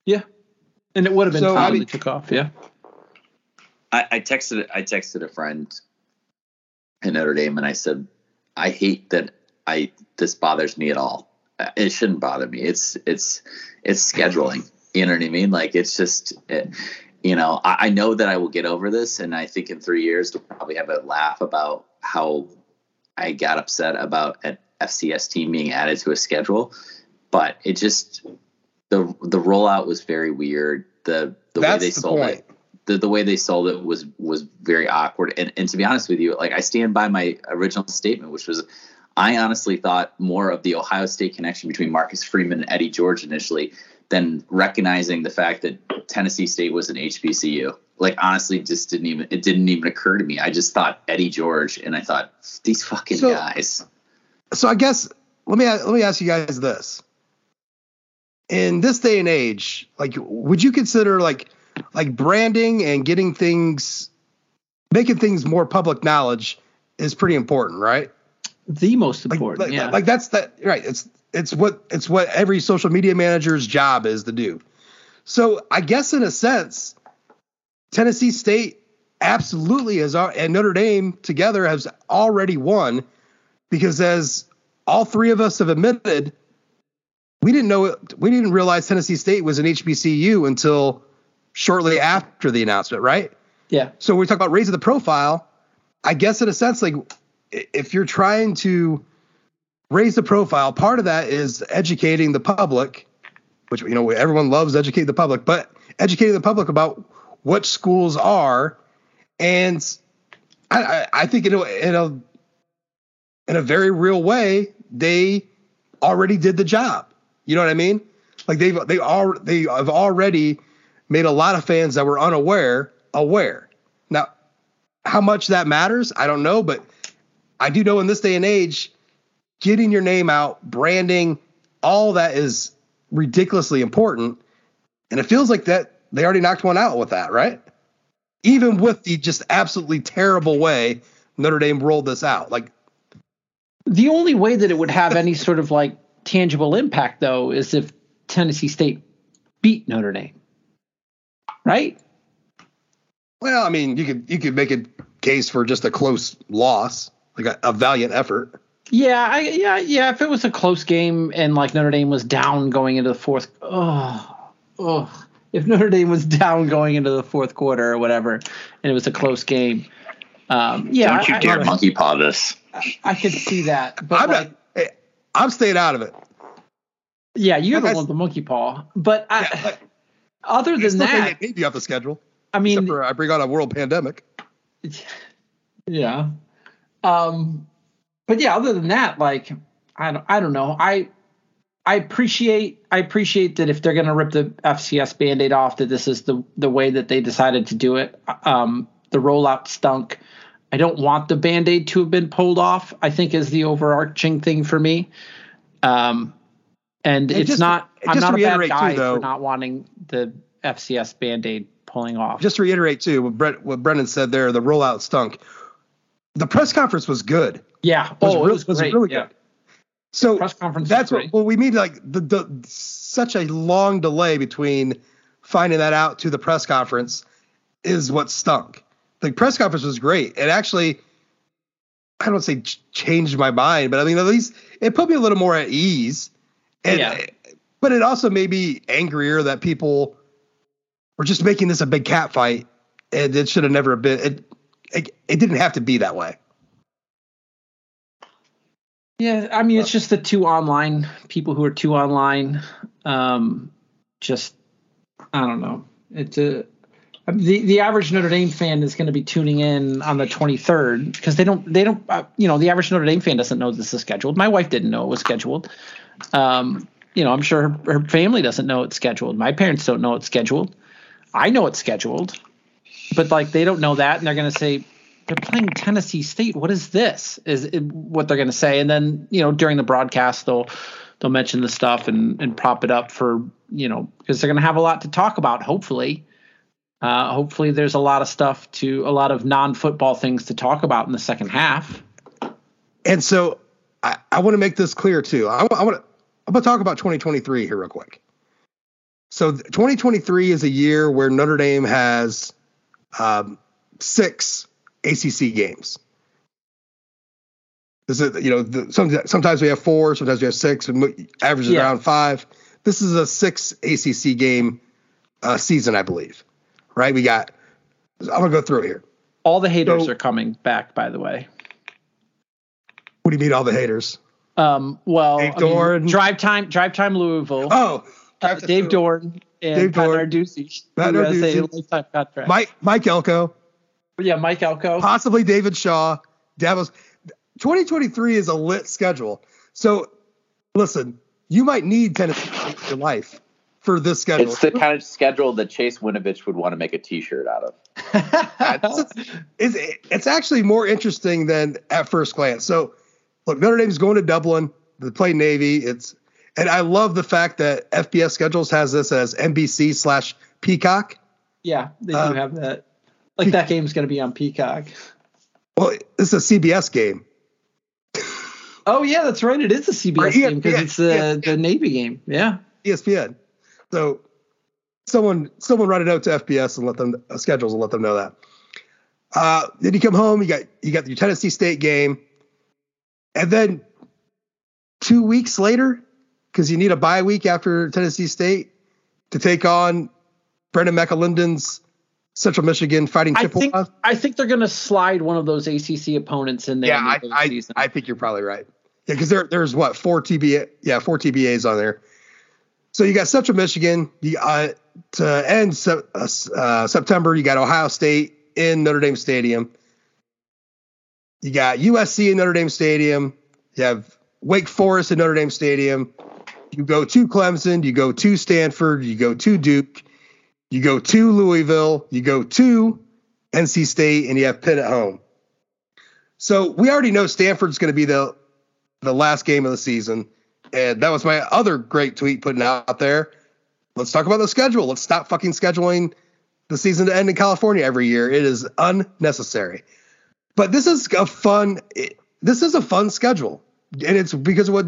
Yeah, and it would have been so, time I mean, took off. Yeah. I, I texted I texted a friend in Notre Dame and I said, I hate that I this bothers me at all. Uh, it shouldn't bother me. It's it's it's scheduling. You know what I mean? Like it's just. It, you know, I, I, know that I will get over this, and I think in three years we'll probably have a laugh about how I got upset about an FCS team being added to a schedule. But it just the the rollout was very weird. The the That's way they the sold point. it, the, the way they sold it was was very awkward. And and to be honest with you, like I stand by my original statement, which was I honestly thought more of the Ohio State connection between Marcus Freeman and Eddie George initially than recognizing the fact that Tennessee State was an HBCU. Like honestly, just didn't even it didn't even occur to me. I just thought Eddie George, and I thought these fucking so, guys. So I guess let me let me ask you guys this: in this day and age, like, would you consider like like branding and getting things, making things more public knowledge is pretty important, right? The most important, like, yeah. Like, like that's that right. It's it's what it's what every social media manager's job is to do. So I guess in a sense, Tennessee State absolutely has and Notre Dame together has already won because as all three of us have admitted, we didn't know we didn't realize Tennessee State was an HBCU until shortly after the announcement, right? Yeah. So we talk about raising the profile. I guess in a sense, like if you're trying to raise the profile, part of that is educating the public, which you know everyone loves educating the public, but educating the public about what schools are, and I, I think in a, in a in a very real way, they already did the job. You know what I mean? Like they've they all they have already made a lot of fans that were unaware aware. Now, how much that matters, I don't know, but I do know in this day and age, getting your name out, branding, all that is ridiculously important. And it feels like that they already knocked one out with that, right? Even with the just absolutely terrible way Notre Dame rolled this out. Like the only way that it would have any sort of like tangible impact though is if Tennessee State beat Notre Dame. Right? Well, I mean, you could you could make a case for just a close loss, like a, a valiant effort. Yeah, I, yeah, yeah. If it was a close game and like Notre Dame was down going into the fourth, oh, oh, if Notre Dame was down going into the fourth quarter or whatever, and it was a close game, um, yeah. Don't you I, dare I, monkey paw this. I, I could see that, but I'm like, not. I'm staying out of it. Yeah, you're Like the I- one with the monkey paw. But I, Yeah, like, other than that, maybe off the schedule. I mean, I bring on a world pandemic. yeah. Um, but yeah, other than that, like I don't, I don't know. I I appreciate I appreciate that if they're gonna rip the FCS band-aid off, that this is the the way that they decided to do it. Um, the rollout stunk. I don't want the band-aid to have been pulled off. I think is the overarching thing for me. Um, and, And it's just- not. I'm not a bad reiterate, too, guy though- for not wanting the FCS band-aid pulling off. Just to reiterate too, what Brett, what Brendan said there, the rollout stunk. The press conference was good. yeah. Was oh, it was, was really yeah. good. So Press conference. that's what well we mean like the, the such a long delay between finding that out to the press conference is what stunk. The press conference was great. It actually I don't say ch- changed my mind, but I mean at least it put me a little more at ease. And Yeah. but it also made me angrier that people were just making this a big cat fight and it should have never been it it, it didn't have to be that way. Yeah, I mean, it's just the two online people who are two online. Um, just I don't know. It's a the the average Notre Dame fan is going to be tuning in on the 23rd because they don't they don't uh, you know the average Notre Dame fan doesn't know this is scheduled. My wife didn't know it was scheduled. Um, you know, I'm sure her, her family doesn't know it's scheduled. My parents don't know it's scheduled. I know it's scheduled, but like they don't know that, and they're going to say they're playing Tennessee State. What is this? Is what they're going to say, and then you know during the broadcast they'll they'll mention the stuff and and prop it up for you know because they're going to have a lot to talk about. Hopefully, uh, hopefully there's a lot of stuff to a lot of non-football things to talk about in the second half. And so I, I want to make this clear too. I, I want to I'm going to talk about 2023 here real quick. So 2023 is a year where Notre Dame has um, six ACC games. This is you know the, some, sometimes we have four, sometimes we have six, and averages Yeah. around five. This is a six ACC game uh, season, I believe. Right? We got. I'm gonna go through it here. All the haters So- are coming back, by the way. What do you mean, all the haters? Um, well, Dave I mean, drive time, drive time, Louisville. Oh, Uh, Dave Doeren and Dave Doeren. Narduzzi, Narduzzi. lifetime contract. Mike Mike Elko. yeah, Mike Elko. possibly David Shaw, Davos. 2023 is a lit schedule. So listen, you might need Tennessee in your life for this schedule. It's the kind of schedule that Chase Winovich would want to make a T-shirt out of. it's, it's actually more interesting than at first glance. So, look, Notre Dame's going to Dublin to play Navy. It's and I love the fact that FBS schedules has this as NBC slash Peacock. Yeah, they do um, have that. Like that game's going to be on Peacock. Well, it's a CBS game. Oh yeah, that's right. It is a CBS game because it's the the Navy game. Yeah. ESPN. So someone someone write a note to FBS and let them uh, schedules and let them know that. Uh, then you come home, you got you got your Tennessee State game, and then two weeks later, because you need a bye week after Tennessee State to take on Brendan McAlinden's Central Michigan Fighting Chippewas. I think, I think they're going to slide one of those ACC opponents in there. Yeah, I, I, I, think you're probably right. Yeah, because there, there's what four TBA, yeah, four TBAs on there. So you got Central Michigan. You uh, to end uh, uh, September. You got Ohio State in Notre Dame Stadium. You got USC in Notre Dame Stadium. You have Wake Forest in Notre Dame Stadium. You go to Clemson. You go to Stanford. You go to Duke. You go to Louisville. You go to NC State, and you have Pitt at home. So we already know Stanford's going to be the the last game of the season. And that was my other great tweet putting out there. Let's talk about the schedule. Let's stop fucking scheduling the season to end in California every year. It is unnecessary. But this is a fun. This is a fun schedule, and it's because of what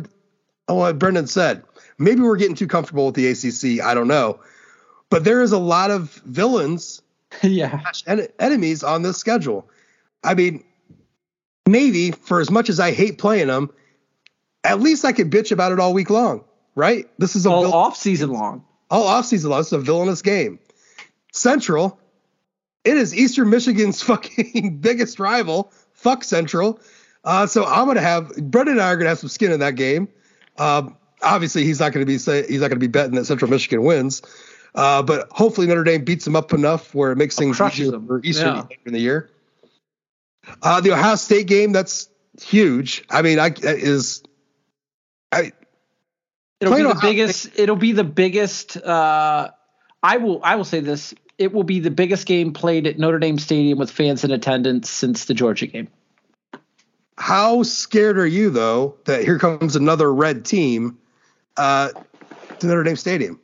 what Brendan said. Maybe we're getting too comfortable with the ACC. I don't know, but there is a lot of villains, yeah, enemies on this schedule. I mean, Navy, for as much as I hate playing them, at least I could bitch about it all week long, right? This is a all off season long. All off season long. It's a villainous game. Central, it is Eastern Michigan's fucking biggest rival. Fuck Central. Uh, so I'm gonna have Brendan and I are gonna have some skin in that game. Uh, obviously, he's not gonna be say he's not gonna be betting that Central Michigan wins. Uh, but hopefully Notre Dame beats them up enough where it makes things easier them. for Eastern yeah. in the year. Uh, the Ohio State game that's huge. I mean, I is I it'll be the biggest. it'll be the biggest. Uh, I will. I will say this. It will be the biggest game played at Notre Dame Stadium with fans in attendance since the Georgia game. How scared are you though that here comes another red team uh, to Notre Dame Stadium?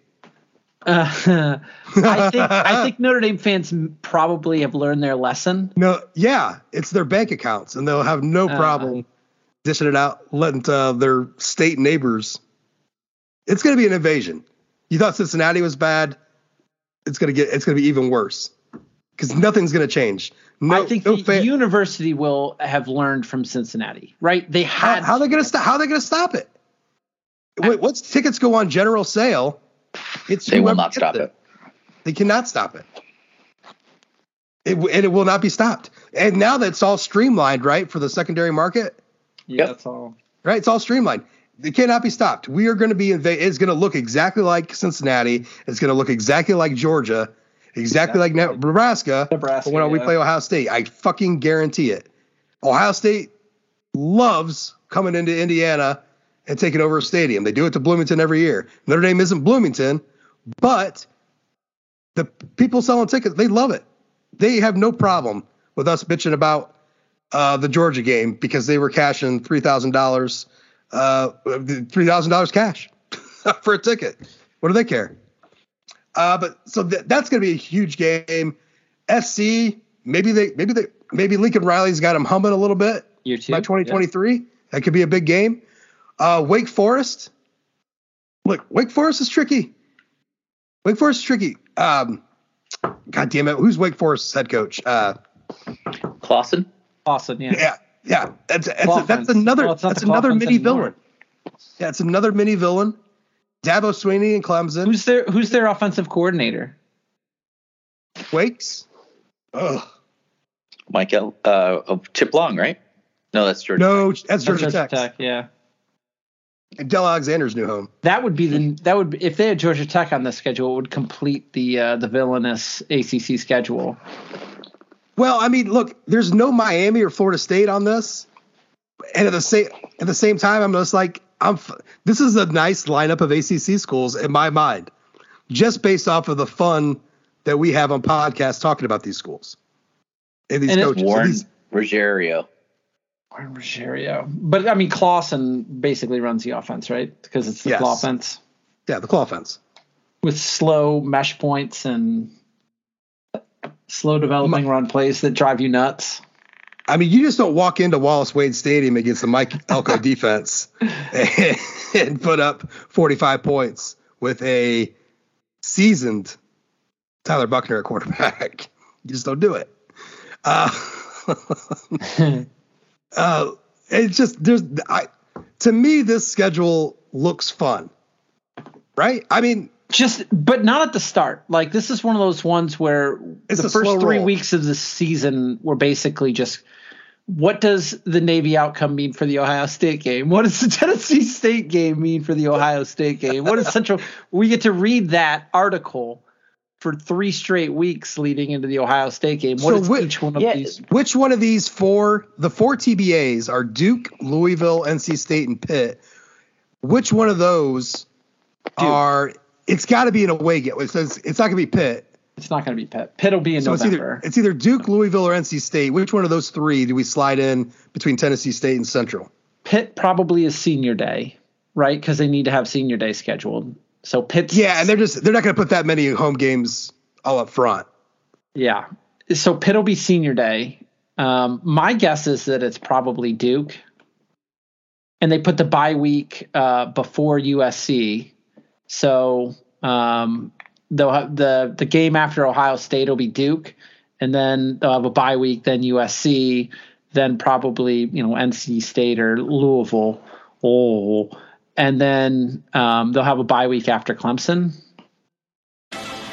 Uh, I think I think Notre Dame fans probably have learned their lesson. No, yeah, it's their bank accounts, and they'll have no uh, problem dishing it out, letting uh, their state neighbors. It's going to be an invasion. You thought Cincinnati was bad. It's going to get. It's going to be even worse because nothing's going to change. No, I think no the fan- university will have learned from Cincinnati, right? They had. How, how are they going to stop? How are they going to stop it? Wait, once tickets go on general sale, it's they will not stop it. it. They cannot stop it. It and it will not be stopped. And now that's all streamlined, right, for the secondary market. Yeah, that's all. Right, it's all streamlined. It cannot be stopped. We are going to be in. It's going to look exactly like Cincinnati. It's going to look exactly like Georgia, exactly like Nebraska. Nebraska. When yeah. we play Ohio State, I fucking guarantee it. Ohio State loves coming into Indiana and taking over a stadium. They do it to Bloomington every year. Notre Dame isn't Bloomington, but the people selling tickets, they love it. They have no problem with us bitching about uh, the Georgia game because they were cashing three thousand dollars, uh, three thousand dollars cash for a ticket. What do they care? Uh, but so th- that's going to be a huge game. SC, maybe they, maybe they, maybe Lincoln Riley's got them humming a little bit Year two, by 2023. Yeah. That could be a big game. Uh, Wake Forest. Look, Wake Forest is tricky. Wake Forest is tricky. Um, God damn it, who's Wake Forest's head coach? Uh, Clawson. Clawson, yeah. Yeah, yeah. That's that's, a, that's another well, that's another mini anymore. villain. Yeah, it's another mini villain. Dabo Swinney and Clemson. Who's their Who's their offensive coordinator? Wakes. Ugh. Michael uh, Chip Long, right? No, that's Georgia. No, Tech. that's Georgia, Georgia Tech. Tech. Yeah. And Del Alexander's new home. That would be the that would if they had Georgia Tech on the schedule, it would complete the uh, the villainous ACC schedule. Well, I mean, look, there's no Miami or Florida State on this. and at the same at the same time, I'm just like, I'm. This is a nice lineup of ACC schools in my mind, just based off of the fun that we have on podcasts talking about these schools and these And it's coaches. So Warren these- Ruggiero. Warren Ruggiero. But I mean, Clawson basically runs the offense, right? Because it's the Yes. claw offense yeah, the claw offense. with slow mesh points and slow developing run plays that drive you nuts. I mean, you just don't walk into Wallace Wade Stadium against the Mike Elko defense and, and put up 45 points with a seasoned Tyler Buchner at quarterback. You just don't do it. Uh, uh, it's just there's I to me this schedule looks fun, right? I mean, Just, but not at the start. Like this is one of those ones where It's the first three roll. weeks of the season were basically just what does the Navy outcome mean for the Ohio State game? What does the Tennessee State game mean for the Ohio State game? What is Central? we get to read that article for three straight weeks leading into the Ohio State game. What So is which- each one of yeah, these? which one of these four, the four TBAs are Duke, Louisville, NC State, and Pitt. Which one of those are? It's got to be an away game. It says it's not going to be Pitt. It's not going to be Pitt. Pitt will be in So it's November. either it's either Duke, Louisville, or NC State. Which one of those three do we slide in between Tennessee State and Central? Pitt probably is senior day, right? Because they need to have senior day scheduled. So Pitt's Yeah, and they're just they're not going to put that many home games all up front. Yeah. So Pitt will be senior day. Um, my guess is that it's probably Duke. And they put the bye week uh, before USC. So um, they'll the, the game after Ohio State will be Duke. And then they'll have a bye week, then USC, then probably, you know, NC State or Louisville. Oh. And then um, they'll have a bye week after Clemson.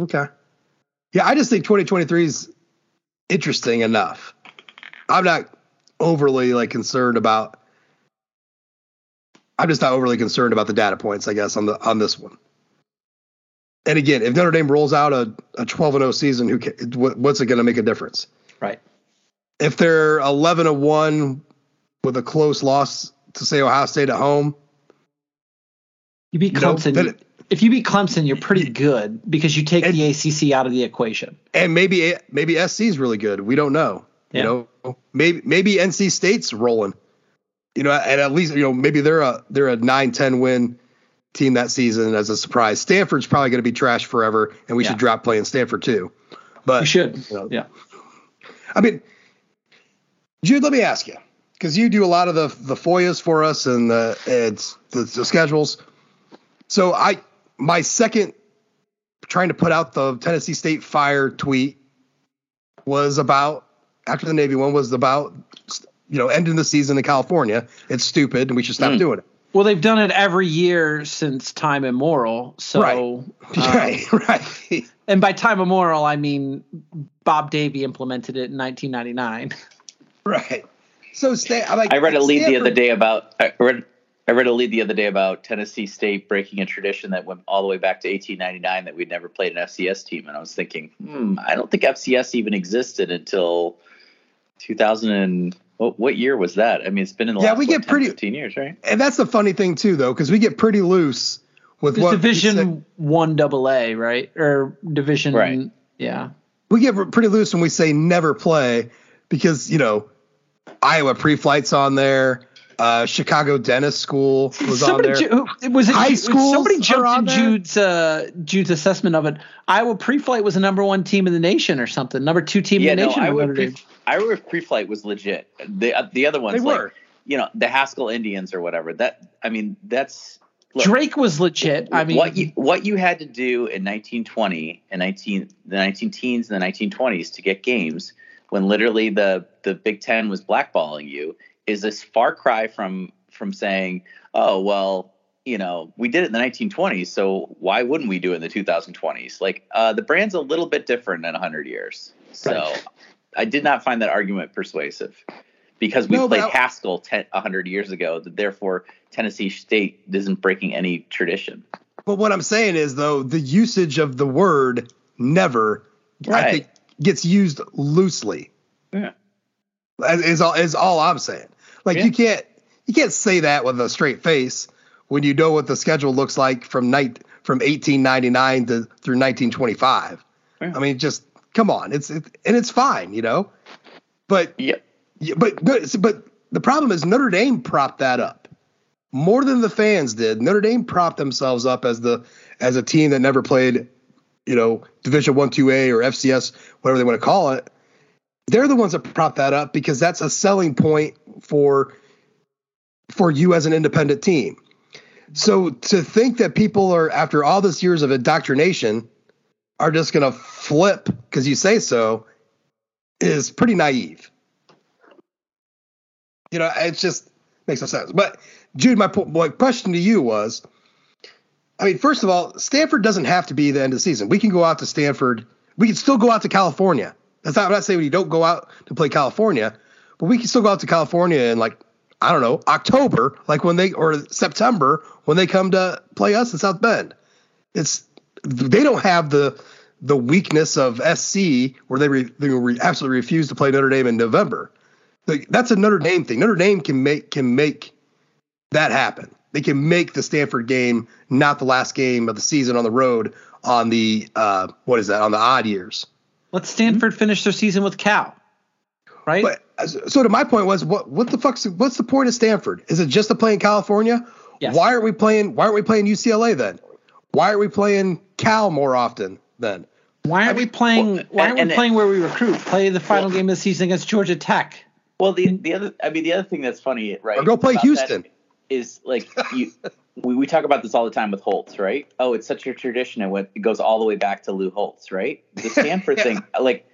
Okay. Yeah, I just think 2023 is interesting enough. I'm not overly like concerned about. I'm just not overly concerned about the data points, I guess, on the on this one. And again, if Notre Dame rolls out a, a 12 and 0 season, who what's it going to make a difference? Right. If they're 11 and 1 with a close loss to say Ohio State at home, You beat You know, Clemson. If you beat Clemson, you're pretty good because you take And- the ACC out of the equation. and maybe maybe SC is really good. We don't know. Yeah. You know, maybe maybe NC State's rolling. You know, and at least you know maybe they're a they're a 9-10 win team that season as a surprise. Stanford's probably going to be trash forever, and we Yeah. should drop playing Stanford too. But You should. you know, Yeah. I mean, Jude, let me ask you because you do a lot of the the FOIAs for us and the it's the, the schedules. So I my second trying to put out the Tennessee State fire tweet was about after the Navy one was about you know ending the season in California. It's stupid and we should stop doing it. Well, they've done it every year since time immemorial. So, Right. uh, right, right. and by time immemorial, I mean Bob Davie implemented it in 1999. Right. So stay. I like. I read a lead the other day about I read I read a lead the other day about Tennessee State breaking a tradition that went all the way back to 1899 that we'd never played an FCS team, and I was thinking, hmm, I don't think FCS even existed until 2000 and what, what year was that? I mean, it's been in the Yeah, last we what, get 10, pretty- 15 years, right? And that's the funny thing too, though, because we get pretty loose with It's what Division One Double A, right? Or Division, Right. Yeah. we get pretty loose when we say never play because you know Iowa pre-flights on there. Uh, Chicago Dentist School was somebody on there. Ju- was it high school? Somebody jumped in Jude's uh, Jude's assessment of it. Iowa pre-flight was the number one team in the nation or something. Number two team yeah, in the no, nation. Iowa, pre- Iowa pre-flight was legit. The uh, the other ones they like were. you know the Haskell Indians or whatever. That I mean that's Look, Drake was legit. I mean, what you what you had to do in 1920 and 19 the 19 teens and the 1920s to get games when literally the the Big Ten was blackballing you is this far cry from from saying, oh well, you know, we did it in the 1920s, so why wouldn't we do it in the 2020s? Like uh, the brand's a little bit different in 100 years. So right. I did not find that argument persuasive because we no, played Haskell 10, 100 years ago. That Therefore, Tennessee State isn't breaking any tradition. But what I'm saying is, though, the usage of the word never, right. I think, gets used loosely. Yeah. Is all is all I'm saying. Like yeah. you can't you can't say that with a straight face when you know what the schedule looks like from night from 1899 to through 1925. Yeah. I mean, just come on, it's it, and it's fine, you know. But yeah, but but the problem is Notre Dame propped that up more than the fans did. Notre Dame propped themselves up as the as a team that never played, you know, Division One, Two A or FCS, whatever they want to call it. They're the ones that prop that up because that's a selling point for for you as an independent team. So to think that people are after all this years of indoctrination are just going to flip because you say so is pretty naive. You know, it just makes no sense. But Jude, my, my question to you was, I mean, first of all, Stanford doesn't have to be the end of the season. We can go out to Stanford. We can still go out to California. That's not, I'm not saying we don't go out to play California, but we can still go out to California in like I don't know October, like when they or September when they come to play us in South Bend. It's they don't have the the weakness of SC where they re, they re, absolutely refuse to play Notre Dame in November. Like, that's a Notre Dame thing. Notre Dame can make can make that happen. They can make the Stanford game not the last game of the season on the road on the uh, what is that on the odd years. Let Stanford hmm? finish their season with Cal, right? But, uh, so to my point was what what the fuck's what's the point of Stanford? Is it just to play in California? Yes. Why aren't we playing? Why aren't we playing UCLA then? Why aren't we playing Cal more often then? Why aren't I mean, we playing? Well, why aren't and, we playing where we recruit? Play the final well, game of the season against Georgia Tech. Well, the hmm? the other, I mean, the other thing that's funny, right? Or go play Houston. Is like you. we, we talk about this all the time with Holtz, right? Oh, it's such a tradition, and it goes all the way back to Lou Holtz, right? The Stanford yeah. thing, like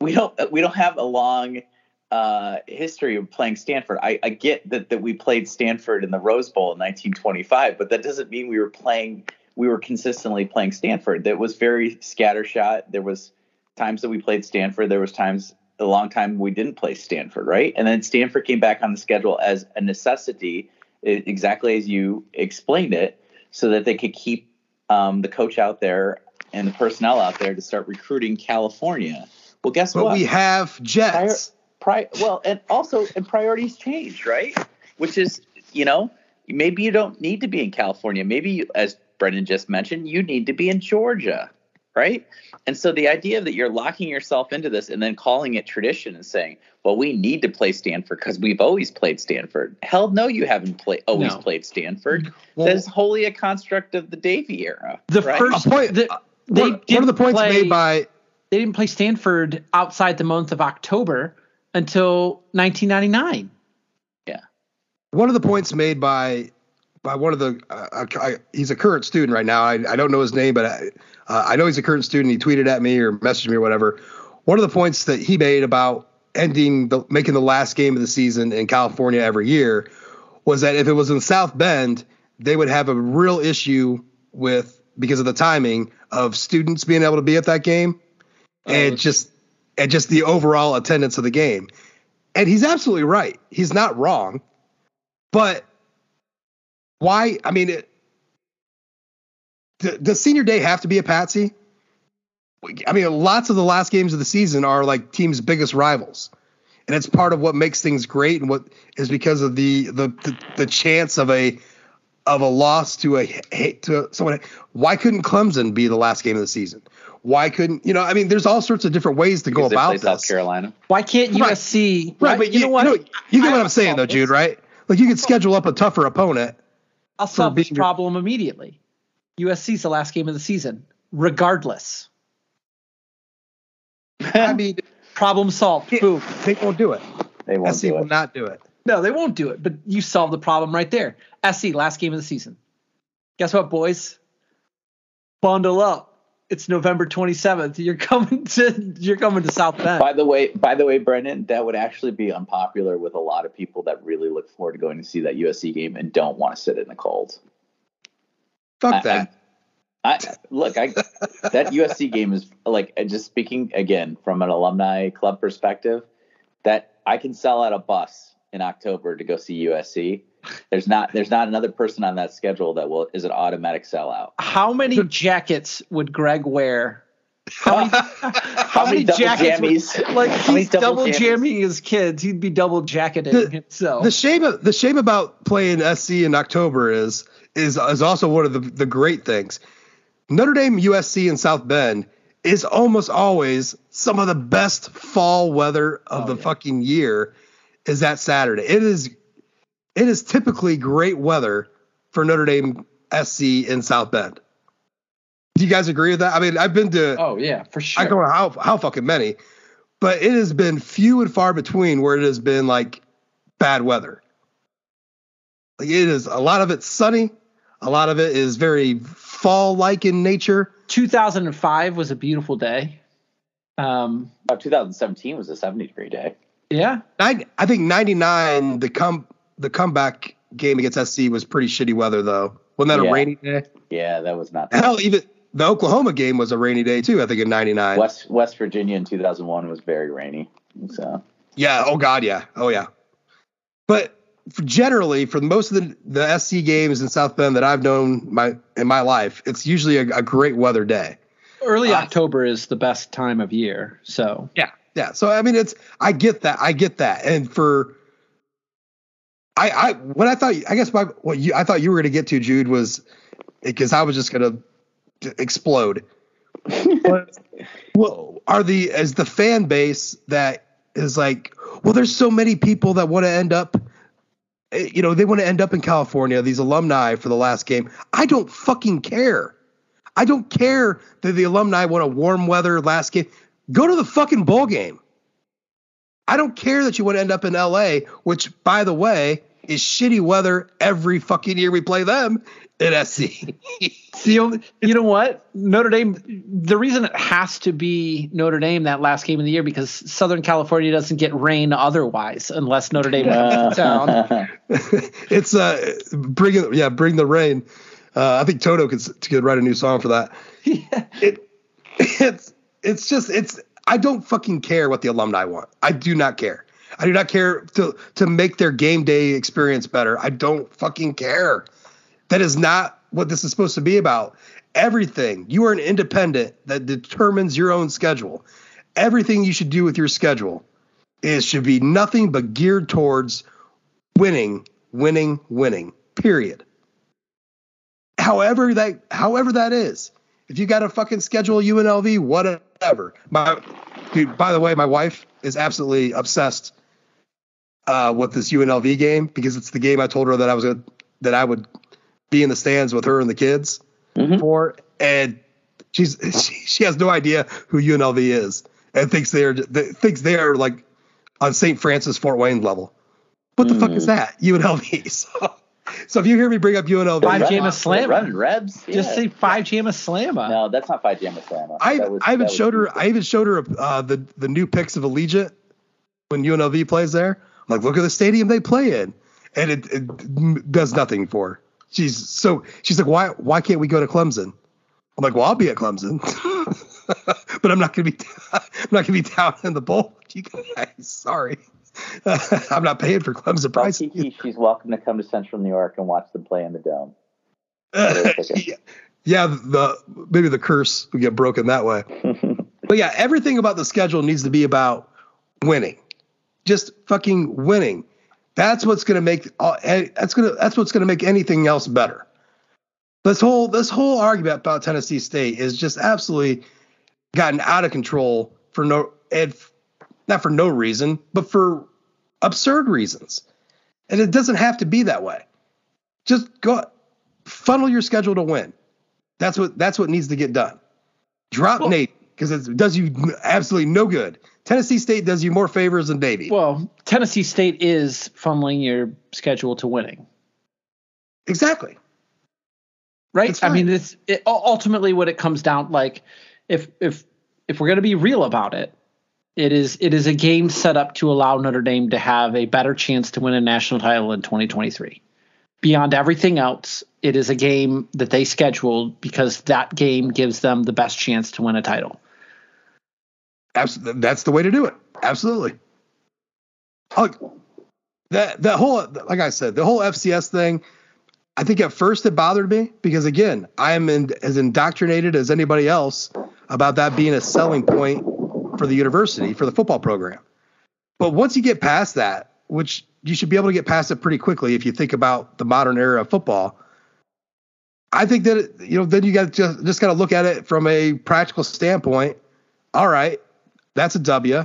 we don't we don't have a long uh, history of playing Stanford. I, I get that that we played Stanford in the Rose Bowl in 1925, but that doesn't mean we were playing we were consistently playing Stanford. That was very scattershot. There was times that we played Stanford. There was times a long time we didn't play Stanford, right? And then Stanford came back on the schedule as a necessity, exactly as you explained it, so that they could keep um, the coach out there and the personnel out there to start recruiting California. Well, guess but what? we have Jets. Prior, pri- well, and also, and priorities change, right? Which is, you know, maybe you don't need to be in California. Maybe, you, as Brendan just mentioned, you need to be in Georgia, right? And so the idea that you're locking yourself into this and then calling it tradition and saying, well, we need to play Stanford because we've always played Stanford. Hell no, you haven't play, always no. played Stanford. Well, that is wholly a construct of the Davie era. The right? first point, the, they one, one of the points play, made by they didn't play Stanford outside the month of October until 1999. Yeah. One of the points made by by one of the uh, I, he's a current student right now. I, I don't know his name, but I, uh, I know he's a current student. He tweeted at me or messaged me or whatever. One of the points that he made about ending the making the last game of the season in California every year was that if it was in South Bend, they would have a real issue with because of the timing of students being able to be at that game and oh. just and just the overall attendance of the game. And he's absolutely right. He's not wrong. But why? I mean, it, does senior day have to be a patsy? I mean, lots of the last games of the season are like teams' biggest rivals, and it's part of what makes things great, and what is because of the the the, the chance of a of a loss to a to someone. Why couldn't Clemson be the last game of the season? why couldn't you know? I mean, there's all sorts of different ways to go about this. South Carolina. Why can't USC? Right, right but you, you, know what? You, know, you get what I'm saying though, Jude. Right? Like you could schedule up a tougher opponent. I'll solve this problem immediately. USC's the last game of the season, regardless. I mean, problem solved. Boom. They won't do it. They won't. SC do will it. not do it. No, they won't do it. But you solved the problem right there. SC last game of the season. Guess what, boys? Bundle up. It's November 27th. You're coming to you're coming to South Bend. By the way, by the way, Brendan, that would actually be unpopular with a lot of people that really look forward to going to see that USC game and don't want to sit in the cold. Fuck I, that. I, I, look, I that USC game is like just speaking again from an alumni club perspective. That I can sell out a bus in October to go see USC. There's not there's not another person on that schedule that will is an automatic sellout. How many jackets would Greg wear? How many, how how many, many jackets? Would, like he's double, double jamming his kids. He'd be double jacketing the, himself. The shame of, the shame about playing SC in October is is is also one of the the great things. Notre Dame, USC, and South Bend is almost always some of the best fall weather of oh, the yeah. fucking year. Is that Saturday? It is it is typically great weather for Notre Dame SC in South Bend. Do you guys agree with that? I mean, I've been to. Oh yeah, for sure. I don't know how how fucking many, but it has been few and far between where it has been like bad weather. Like it is a lot of it's sunny, a lot of it is very fall like in nature. 2005 was a beautiful day. Um, oh, 2017 was a 70 degree day. Yeah, I, I think 99 the come the comeback game against SC was pretty shitty weather though. Wasn't that yeah. a rainy day? Yeah, that was not. Hell, even the Oklahoma game was a rainy day too. I think in '99. West West Virginia in 2001 was very rainy. So. Yeah. Oh God. Yeah. Oh yeah. But for generally, for most of the the SC games in South Bend that I've known my in my life, it's usually a, a great weather day. Early uh, October is the best time of year. So. Yeah. Yeah. So I mean, it's I get that. I get that. And for I, I what I thought I guess my what you I thought you were going to get to Jude was because I was just going to explode. but, well, are the as the fan base that is like, well, there's so many people that want to end up, eh, you know, they want to end up in California. These alumni for the last game. I don't fucking care. I don't care that the alumni want a warm weather last game. Go to the fucking bowl game. I don't care that you want to end up in LA, which, by the way, is shitty weather every fucking year we play them in SC. you know what? Notre Dame, the reason it has to be Notre Dame that last game of the year because Southern California doesn't get rain otherwise unless Notre Dame comes to town. it's uh bring it yeah, bring the rain. Uh, I think Toto could could write a new song for that. Yeah. It it's it's just it's I don't fucking care what the alumni want. I do not care. I do not care to to make their game day experience better. I don't fucking care. That is not what this is supposed to be about. Everything you are an independent that determines your own schedule. Everything you should do with your schedule is should be nothing but geared towards winning, winning, winning. Period. However that however that is. If you got to fucking schedule UNLV, whatever. My dude, by the way, my wife is absolutely obsessed uh, with this UNLV game because it's the game I told her that I was that I would be in the stands with her and the kids mm-hmm. for, and she's she, she has no idea who UNLV is and thinks they are thinks they are like on St. Francis Fort Wayne level. What the mm. fuck is mm. that UNLV? So, so if you hear me bring up UNLV, five Jamma Slamma, running Rebs, yeah. just say five Jamma Slamma. No, that's not five Jamma Slamma. I was, I even showed her. I even showed her uh, the the new pics of Allegiant when UNLV plays there. I'm like, look at the stadium they play in, and it, it does nothing for her. She's so she's like, why why can't we go to Clemson? I'm like, well, I'll be at Clemson, but I'm not gonna be I'm not gonna be down in the bowl. You guys, sorry. I'm not paying for Clemson price. she's welcome to come to Central New York and watch them play in the dome. yeah, yeah, the maybe the curse would get broken that way. but yeah, everything about the schedule needs to be about winning just fucking winning. That's what's going to make uh, that's going to that's what's going to make anything else better. This whole this whole argument about Tennessee State is just absolutely gotten out of control for no and not for no reason, but for absurd reasons. And it doesn't have to be that way. Just go funnel your schedule to win. That's what that's what needs to get done. Drop well, Nate because it does you absolutely no good. Tennessee State does you more favors than Navy. Well, Tennessee State is funneling your schedule to winning. Exactly. Right. I mean, it's it, ultimately what it comes down like. If if if we're going to be real about it, it is it is a game set up to allow Notre Dame to have a better chance to win a national title in 2023. Beyond everything else, it is a game that they scheduled because that game gives them the best chance to win a title. Absolutely, that's the way to do it. Absolutely. Look, that that whole like I said, the whole FCS thing. I think at first it bothered me because again, I am in, as indoctrinated as anybody else about that being a selling point for the university for the football program. But once you get past that, which you should be able to get past it pretty quickly if you think about the modern era of football. I think that you know then you got just just got to look at it from a practical standpoint. All right, that's a W.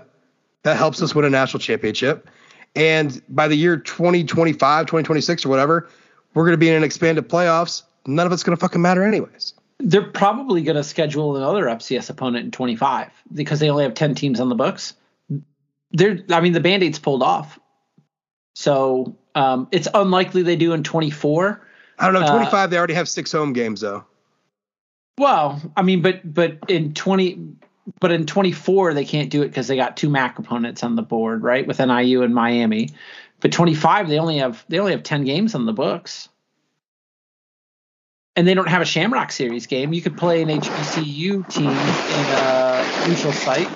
That helps us win a national championship. And by the year 2025, 2026 or whatever, we're going to be in an expanded playoffs. None of it's going to fucking matter anyways. They're probably going to schedule another FCS opponent in 25 because they only have 10 teams on the books. They're, I mean, the band-aid's pulled off. So um, it's unlikely they do in 24. I don't know. 25, uh, they already have six home games though. Well, I mean, but but in 20, but in 24 they can't do it because they got two MAC opponents on the board, right? With NIU and Miami. But 25 they only have they only have 10 games on the books. And they don't have a Shamrock Series game. You could play an HBCU team in a neutral site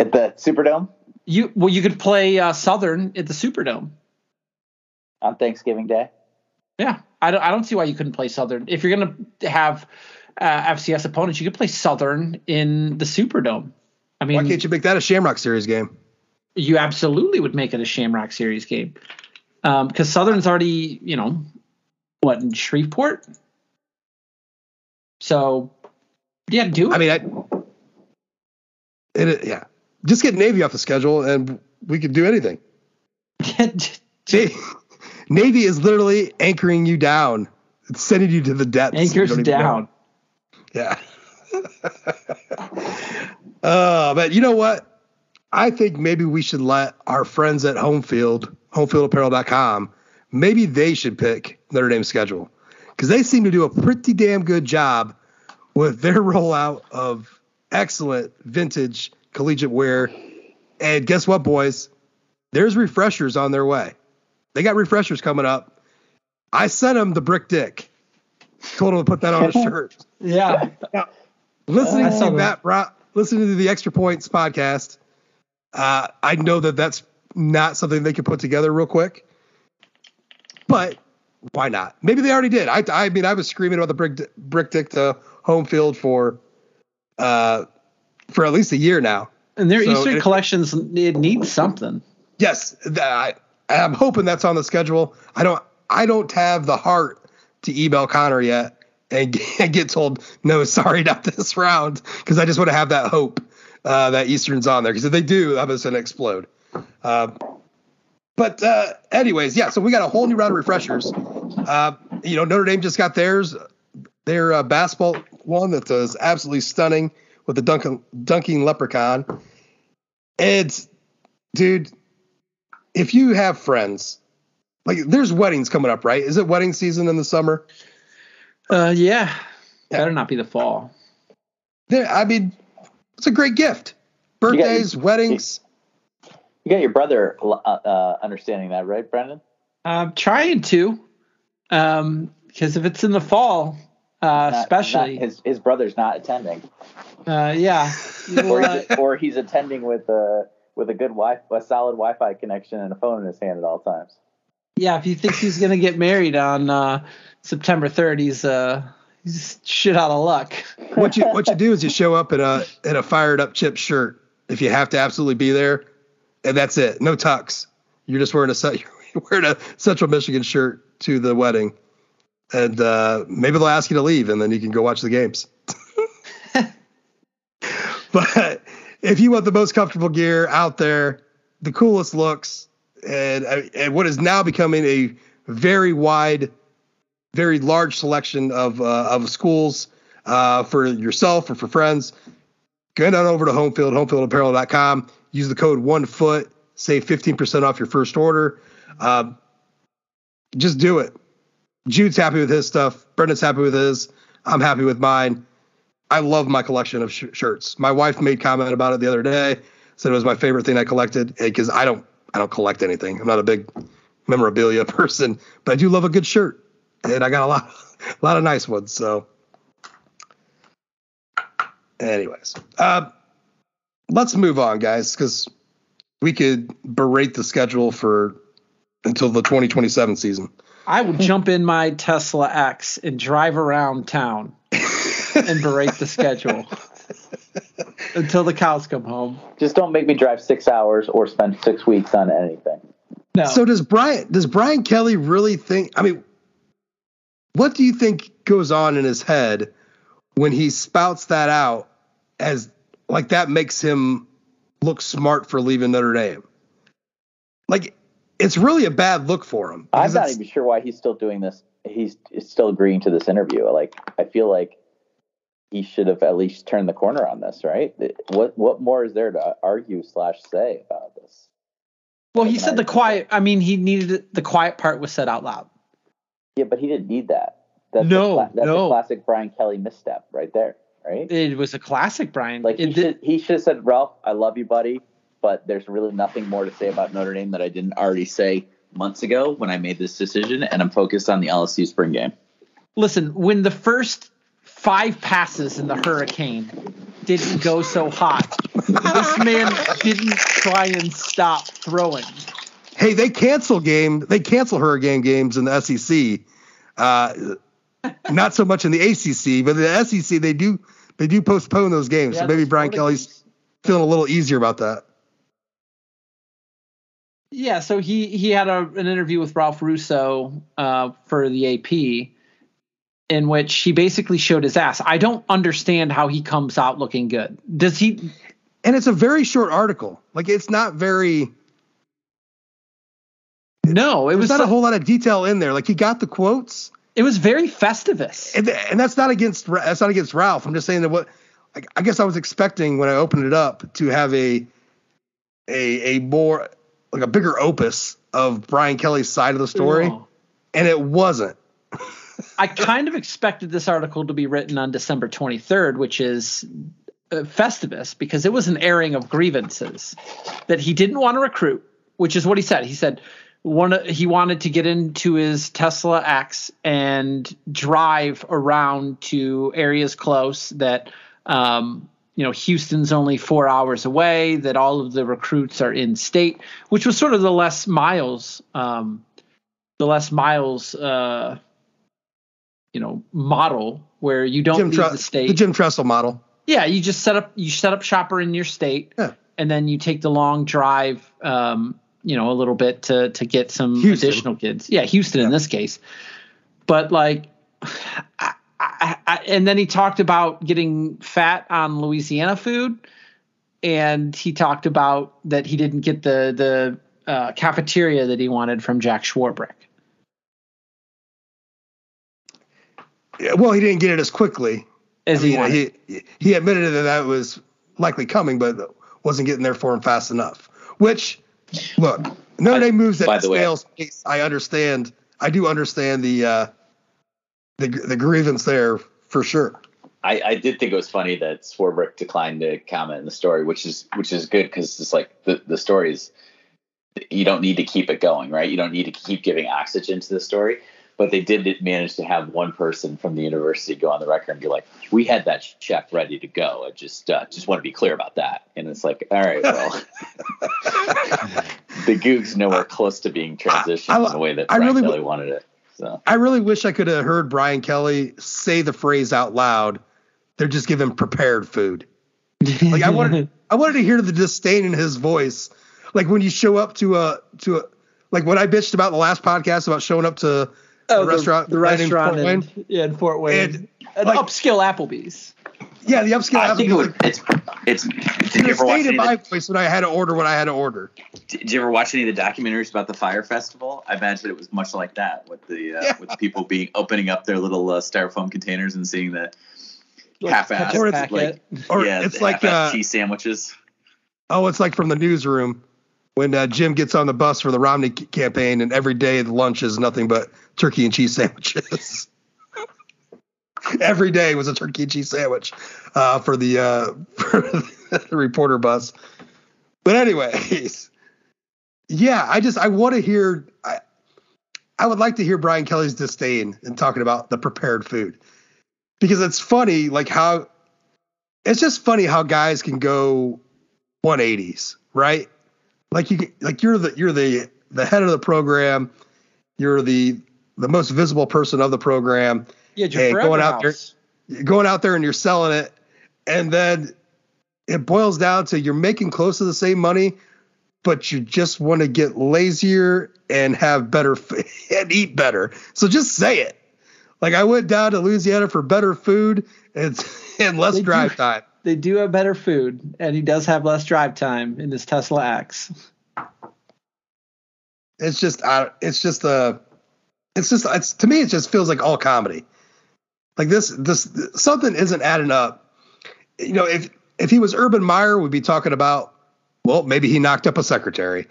at the Superdome. You well, you could play uh, Southern at the Superdome on Thanksgiving Day. Yeah, I don't. I don't see why you couldn't play Southern if you're going to have uh, FCS opponents. You could play Southern in the Superdome. I mean, why can't you make that a Shamrock Series game? You absolutely would make it a Shamrock Series game because um, Southern's already, you know, what in Shreveport. So, yeah, do it. I mean, I, it, yeah, just get Navy off the schedule and we could do anything. Navy is literally anchoring you down. It's sending you to the depths. Anchors down. Yeah. uh, but you know what? I think maybe we should let our friends at Homefield, homefieldapparel.com, maybe they should pick Notre Dame's schedule because they seem to do a pretty damn good job with their rollout of excellent vintage collegiate wear. And guess what, boys? There's refreshers on their way. They got refreshers coming up. I sent them the brick dick. Told him to put that on his shirt. yeah. Now, listening to that, that, listening to the Extra Points podcast, uh, I know that that's not something they can put together real quick. But why not? Maybe they already did. I, I mean, I was screaming about the brick brick dick to home field for uh, for at least a year now. And their so Easter it, collections it needs something. Yes, I, I'm hoping that's on the schedule. I don't I don't have the heart to email Connor yet and get told no, sorry, not this round because I just want to have that hope uh, that Eastern's on there because if they do, I'm just gonna explode. Uh, but uh, anyways, yeah. So we got a whole new round of refreshers. Uh, you know, Notre Dame just got theirs, their uh, basketball one that is absolutely stunning with the dunking, dunking leprechaun. It's, dude, if you have friends, like there's weddings coming up, right? Is it wedding season in the summer? Uh, yeah. yeah. Better not be the fall. Yeah, I mean, it's a great gift. Birthdays, you got, weddings. You got your brother uh, uh, understanding that, right, Brendan? I'm trying to. Um, because if it's in the fall, uh, not, especially not his his brother's not attending. Uh, yeah, or, he's, or he's attending with a with a good wi a solid Wi-Fi connection and a phone in his hand at all times. Yeah, if you think he's gonna get married on uh, September 3rd, he's uh he's shit out of luck. what you what you do is you show up in a in a fired up chip shirt if you have to absolutely be there, and that's it. No tux. You're just wearing a you're wearing a Central Michigan shirt to the wedding and uh, maybe they'll ask you to leave, and then you can go watch the games. but if you want the most comfortable gear out there, the coolest looks, and, and what is now becoming a very wide, very large selection of uh, of schools uh, for yourself or for friends, go on over to Homefield, homefieldapparel.com. Use the code one foot, save 15% off your first order. Um, just do it. Jude's happy with his stuff. Brendan's happy with his. I'm happy with mine. I love my collection of sh- shirts. My wife made comment about it the other day. Said it was my favorite thing I collected because I don't I don't collect anything. I'm not a big memorabilia person, but I do love a good shirt, and I got a lot a lot of nice ones. So, anyways, uh, let's move on, guys, because we could berate the schedule for until the 2027 season. I will jump in my Tesla X and drive around town and berate the schedule until the cows come home. Just don't make me drive six hours or spend six weeks on anything. No. So does Brian does Brian Kelly really think I mean what do you think goes on in his head when he spouts that out as like that makes him look smart for leaving Notre Dame? Like it's really a bad look for him. I'm not even sure why he's still doing this. He's still agreeing to this interview. Like I feel like he should have at least turned the corner on this, right? What what more is there to argue slash say about this? Well, he said the quiet. I mean, he needed the quiet part was said out loud. Yeah, but he didn't need that. That's no, a, that's no. a classic Brian Kelly misstep right there, right? It was a classic Brian. Like he it, should he should have said, Ralph, I love you, buddy, but there's really nothing more to say about Notre Dame that I didn't already say months ago when I made this decision, and I'm focused on the LSU spring game. Listen, when the first five passes in the hurricane didn't go so hot. this man didn't try and stop throwing. Hey, they cancel game. They cancel hurricane games in the SEC. Uh, not so much in the ACC, but in the SEC they do they do postpone those games. Yeah, so maybe Brian Kelly's games. feeling a little easier about that. Yeah, so he he had a, an interview with Ralph Russo uh, for the AP, in which he basically showed his ass. I don't understand how he comes out looking good. Does he? And it's a very short article. Like it's not very. No, it was not a whole lot of detail in there. Like he got the quotes, It was very festivus. and, and that's not against that's not against Ralph. I'm just saying that what I, I guess I was expecting when I opened it up to have a a a more like a bigger opus of Brian Kelly's side of the story, No. and it wasn't. I kind of expected this article to be written on December 23rd, which is uh, Festivus, because it was an airing of grievances that he didn't want to recruit, which is what he said. He said one he wanted to get into his Tesla X and drive around to areas close that um, you know Houston's only four hours away, that all of the recruits are in state, which was sort of the less miles, um, the less miles. Uh, you know model where you don't Jim leave Tre- the state. the Jim Tressel model. yeah, you just set up you set up shopper in your state, Yeah. and then you take the long drive. Um, you know, a little bit to to get some Houston. additional kids. Yeah, Houston in this case, but like. I, I, I, and then he talked about getting fat on Louisiana food, and he talked about that he didn't get the the uh, cafeteria that he wanted from Jack Swarbrick. Yeah, Well, he didn't get it as quickly. As I mean, he wanted. he he admitted that that was likely coming, but wasn't getting there for him fast enough. Which, look, Notre Dame moves at snail's pace. I understand. I do understand the uh, the the grievance there for sure. I, I did think it was funny that Swarbrick declined to comment in the story, which is which is good because it's like the the story is you don't need to keep it going, right? You don't need to keep giving oxygen to the story. But they did manage to have one person from the university go on the record and be like, "We had that check ready to go. I just uh, just want to be clear about that." And it's like, all right, well, the Gug's nowhere close to being transitioned I- in the way that I Brian really Kelly wanted it. So I really wish I could have heard Brian Kelly say the phrase out loud. They're just giving prepared food. Like I wanted, I wanted to hear the disdain in his voice. Like when you show up to a to a like when I bitched about the last podcast about showing up to Oh, the restaurant, the right in restaurant, Fort in, Wayne. yeah, in Fort Wayne, And, an like- upscale Applebee's. Yeah, the upscale. Applebees i think it would. It's it's. Did you ever watch any my the, voice when I had to order what I had to order? Did you ever watch any of the documentaries about the Fyre festival? I imagine it was much like that, with the uh, yeah. with people being opening up their little uh, styrofoam containers and seeing the like half-assed, or it's, like, or yeah, it's like uh, cheese sandwiches. Oh, it's like from the newsroom when uh, Jim gets on the bus for the Romney campaign, and every day the lunch is nothing but turkey and cheese sandwiches. every day was a turkey and cheese sandwich uh, for the uh, for the reporter bus. But anyways, yeah, I just I want to hear. I, I would like to hear Brian Kelly's disdain in talking about the prepared food because it's funny, like how it's just funny how guys can go 180s, right? Like you, like you're the you're the the head of the program, you're the the most visible person of the program. Yeah, you're going out there, going out there and you're selling it, and then it boils down to you're making close to the same money, but you just want to get lazier and have better and eat better. So just say it. Like I went down to Louisiana for better food and and less they drive do, time. They do have better food, and he does have less drive time in this Tesla X. It's just, uh, it's just a, uh, it's just, it's to me, it just feels like all comedy. Like this, this something isn't adding up. You know, if if he was Urban Meyer, we'd be talking about, well, maybe he knocked up a secretary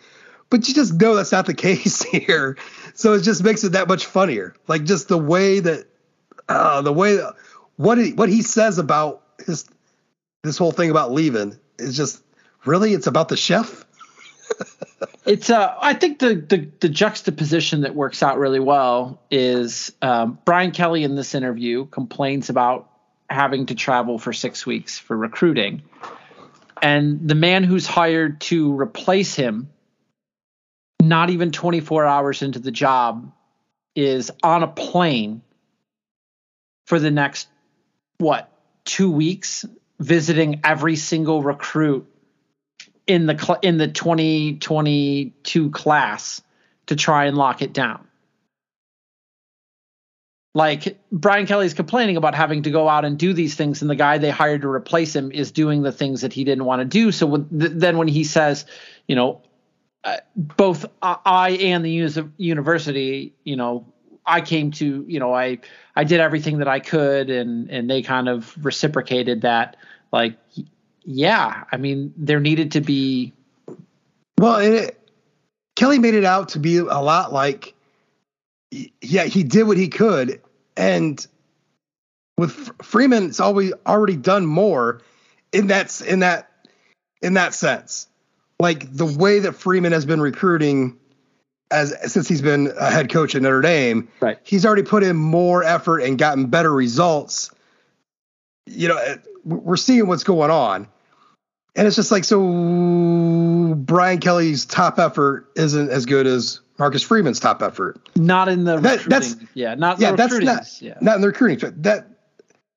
but you just know that's not the case here. So it just makes it that much funnier. Like just the way that uh, the way that, what he, what he says about his this whole thing about leaving is just really it's about the chef. it's uh I think the, the the juxtaposition that works out really well is um, Brian Kelly in this interview complains about having to travel for six weeks for recruiting. And the man who's hired to replace him not even 24 hours into the job, is on a plane for the next, what, two weeks, visiting every single recruit in the cl- in the 2022 class to try and lock it down. Like Brian Kelly's complaining about having to go out and do these things, and the guy they hired to replace him is doing the things that he didn't want to do. So when, th- then when he says, you know, uh, both I and the university, you know, I came to, you know, I I did everything that I could, and and they kind of reciprocated that. Like, yeah, I mean, there needed to be. Well, it, Kelly made it out to be a lot like, yeah, he did what he could, and with Freeman, it's always already done more in that in that in that sense like the way that Freeman has been recruiting as since he's been a head coach at Notre Dame, right. he's already put in more effort and gotten better results. You know, we're seeing what's going on. And it's just like so Brian Kelly's top effort isn't as good as Marcus Freeman's top effort. Not in the that, that's yeah, not yeah, that's not yeah. not in the recruiting. That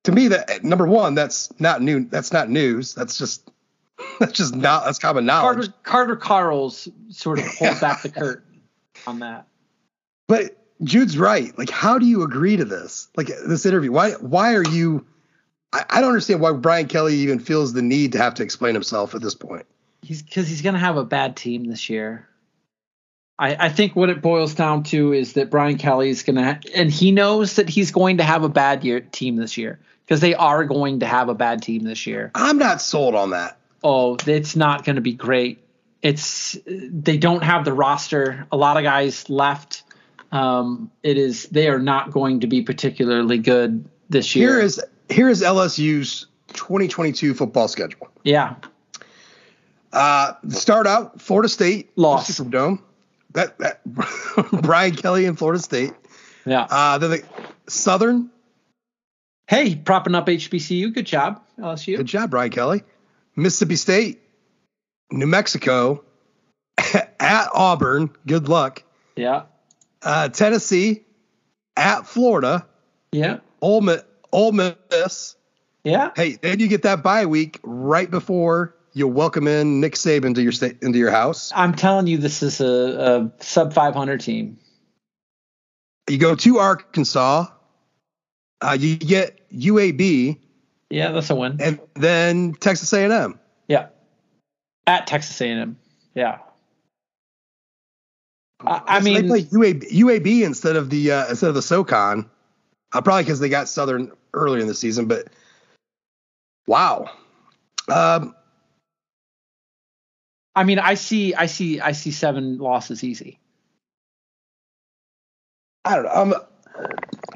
to me that number one, that's not new. That's not news. That's just that's just not that's common knowledge. Carter, Carter Carls sort of pulled back the curtain on that. But Jude's right. Like, how do you agree to this? Like this interview? Why why are you? I, I don't understand why Brian Kelly even feels the need to have to explain himself at this point. He's because he's going to have a bad team this year. I, I think what it boils down to is that Brian Kelly's going to, and he knows that he's going to have a bad year team this year because they are going to have a bad team this year. I'm not sold on that oh, it's not going to be great. It's they don't have the roster. A lot of guys left. Um, it is they are not going to be particularly good this year. Here is here is LSU's 2022 football schedule. Yeah. Uh, start out Florida State lost Superdome. That that Brian Kelly in Florida State. Yeah. Uh, then the Southern. Hey, propping up HBCU. Good job, LSU. Good job, Brian Kelly. Mississippi State, New Mexico, at Auburn. Good luck. Yeah. Uh, Tennessee, at Florida. Yeah. Ole Miss, Ole Miss. Yeah. Hey, then you get that bye week right before you welcome in Nick Saban to your state into your house. I'm telling you, this is a, a sub 500 team. You go to Arkansas. Uh, you get UAB Yeah, that's a win. And then Texas A&M. At Texas A&M. Yeah. I, I mean, they play UAB, UAB instead of the uh, instead of the SoCon. Uh, probably because they got Southern earlier in the season, but wow. Um, I mean, I see, I see, I see seven losses easy. I don't know. I'm,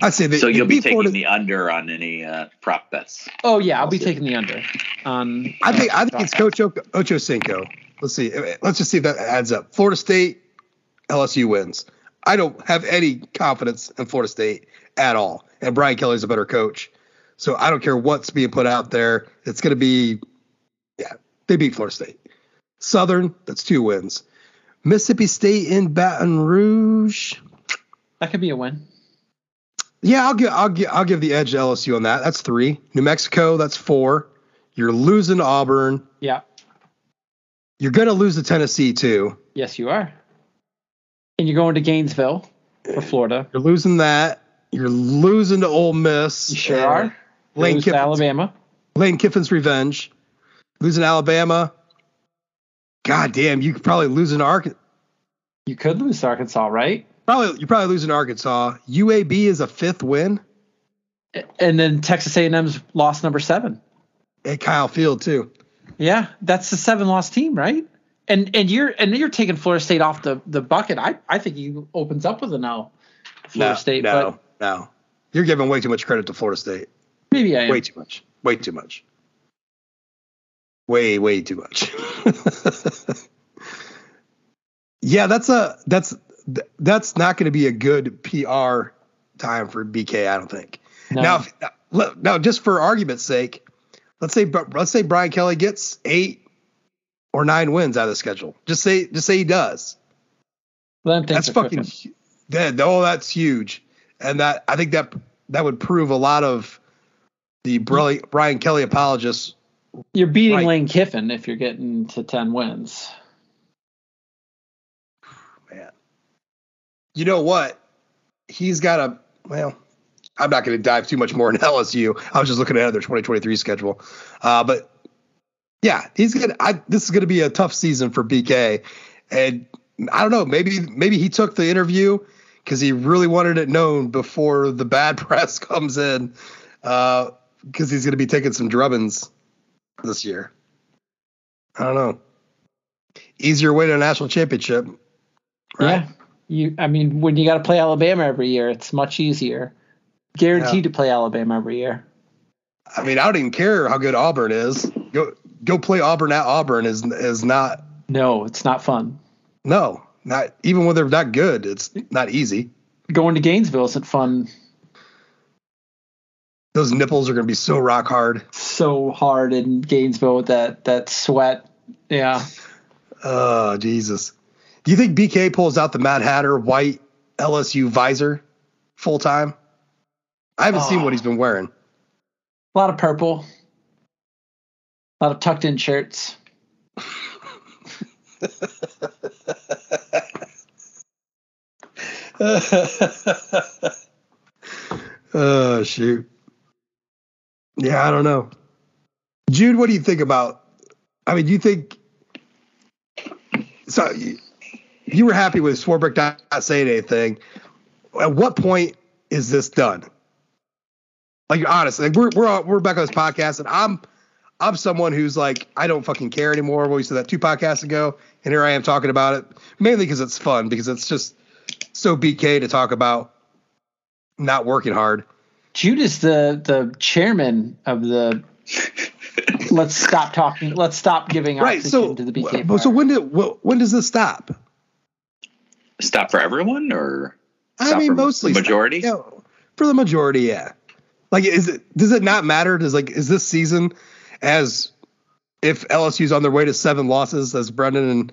I say that. So you'll be taking Florida, the under on any uh, prop bets. Oh yeah, I'll be taking the under. On I think I think it's Coach o- Ocho Cinco. Let's see. Let's just see if that adds up. Florida State, LSU wins. I don't have any confidence in Florida State at all, and Brian Kelly's a better coach. So I don't care what's being put out there. It's going to be, yeah, they beat Florida State. Southern, that's two wins. Mississippi State in Baton Rouge. That could be a win. Yeah, I'll give I'll give I'll give the edge to LSU on that. That's three. New Mexico, that's four. You're losing to Auburn. Yeah. You're gonna lose to Tennessee too. Yes, you are. And you're going to Gainesville for Florida. You're losing that. You're losing to Ole Miss. You sure are. Lane Kiffin's, Alabama. Lane Kiffin's revenge. Losing Alabama. God damn, you could probably lose in Arkansas. You could lose Arkansas, right? Probably you probably lose in Arkansas. UAB is a fifth win. And then Texas A&M's lost number seven. At Kyle Field too. Yeah, that's the seven loss team, right? And and you're and you're taking Florida State off the, the bucket. I, I think he opens up with an L. Florida no, State, no, but no. You're giving way too much credit to Florida State. maybe I am. Way too much. Way too much. Way, way too much. yeah, that's a that's that's not going to be a good PR time for BK. I don't think. No. Now, if- now, just for argument's sake, let's say let's say Brian Kelly gets eight or nine wins out of the schedule. Just say just say he does. That's fucking. That oh, that's huge, and that I think that that would prove a lot of the Brian Kelly apologists. You're beating Right. Lane Kiffin if you're getting to ten wins. You know what? He's got a well. I'm not going to dive too much more in LSU. I was just looking at their 2023 schedule, uh, but yeah, he's gonna. I, this is going to be a tough season for BK, and I don't know. Maybe maybe he took the interview because he really wanted it known before the bad press comes in, because he's going to be taking some drubbins this year. I don't know. Easier way to a national championship. Yeah. You I mean, when you gotta play Alabama every year, it's much easier. Guaranteed Yeah. to play Alabama every year. I mean, I don't even care how good Auburn is. Go go play Auburn at Auburn is is not No, it's not fun. no not even when they're not good. It's not easy. Going to Gainesville isn't fun. Those nipples are going to be so rock hard. So hard in Gainesville with that that sweat. Yeah. Oh Jesus! Do you think BK pulls out the Mad Hatter white LSU visor full time? I haven't seen what he's been wearing. A lot of purple. A lot of tucked in shirts. oh shoot. Yeah, I don't know. Jude, what do you think about? I mean, do you think? So you, were happy with Swarbrick not saying anything. At what point is this done? Like honestly, like we're we're we're back on this podcast, and I'm I'm someone who's like I don't fucking care anymore. We said that two podcasts ago, and here I am talking about it mainly because it's fun because it's just so BK to talk about not working hard. Jude is the the chairman of the let's stop talking let's stop giving Right. oxygen So, to the BK well, so when did when does this stop? Stop for everyone or I mean, mostly the majority? Yeah, for the majority, yeah. Like, is it does it not matter? Does like is this season as if LSU's on their way to seven losses, as Brendan and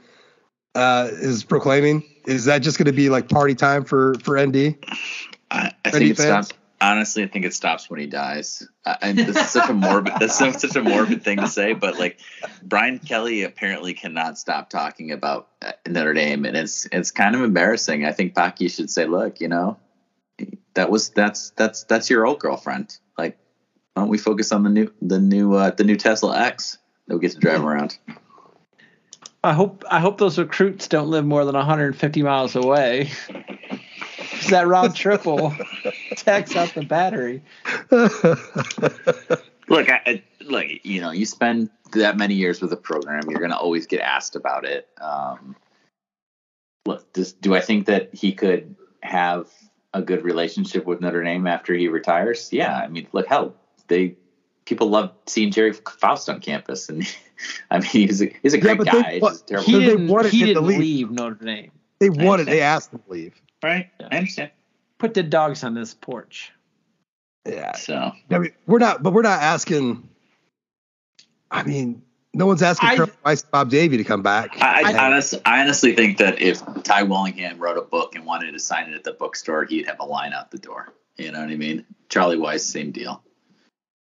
uh, is proclaiming? Is that just going to be like party time for for ND? I, I think it fans? stops. Honestly, I think it stops when he dies. I, and this is such a morbid. This is such a morbid thing to say, but like Brian Kelly apparently cannot stop talking about uh, Notre Dame, and it's it's kind of embarrassing. I think BK should say, "Look, you know, that was that's that's that's your old girlfriend. Like, Why don't we focus on the new the new uh, the new Tesla X that we get to drive around? I hope I hope those recruits don't live more than 150 miles away. 'Cause that round triple will tax out the battery. Look, I, I, look, you know, you spend that many years with a program, you're going to always get asked about it. Um, look, does, do I think that he could have a good relationship with Notre Dame after he retires? Yeah, I mean, look, hell, they people love seeing Gerry Faust on campus, and I mean, he's a he's a great but guy. they- He's but just terrible. He didn't, wanted he to didn't leave. leave Notre Dame. They wanted. They asked him to leave. right? I understand. Put the dogs on this porch. Yeah. So I mean, we're not, but we're not asking. I mean, no one's asking I- Charlie Weis, Bob Davie to come back. I, I, I- honestly, I honestly think that if Ty Willingham wrote a book and wanted to sign it at the bookstore, he'd have a line out the door. You know what I mean? Charlie Weis, same deal.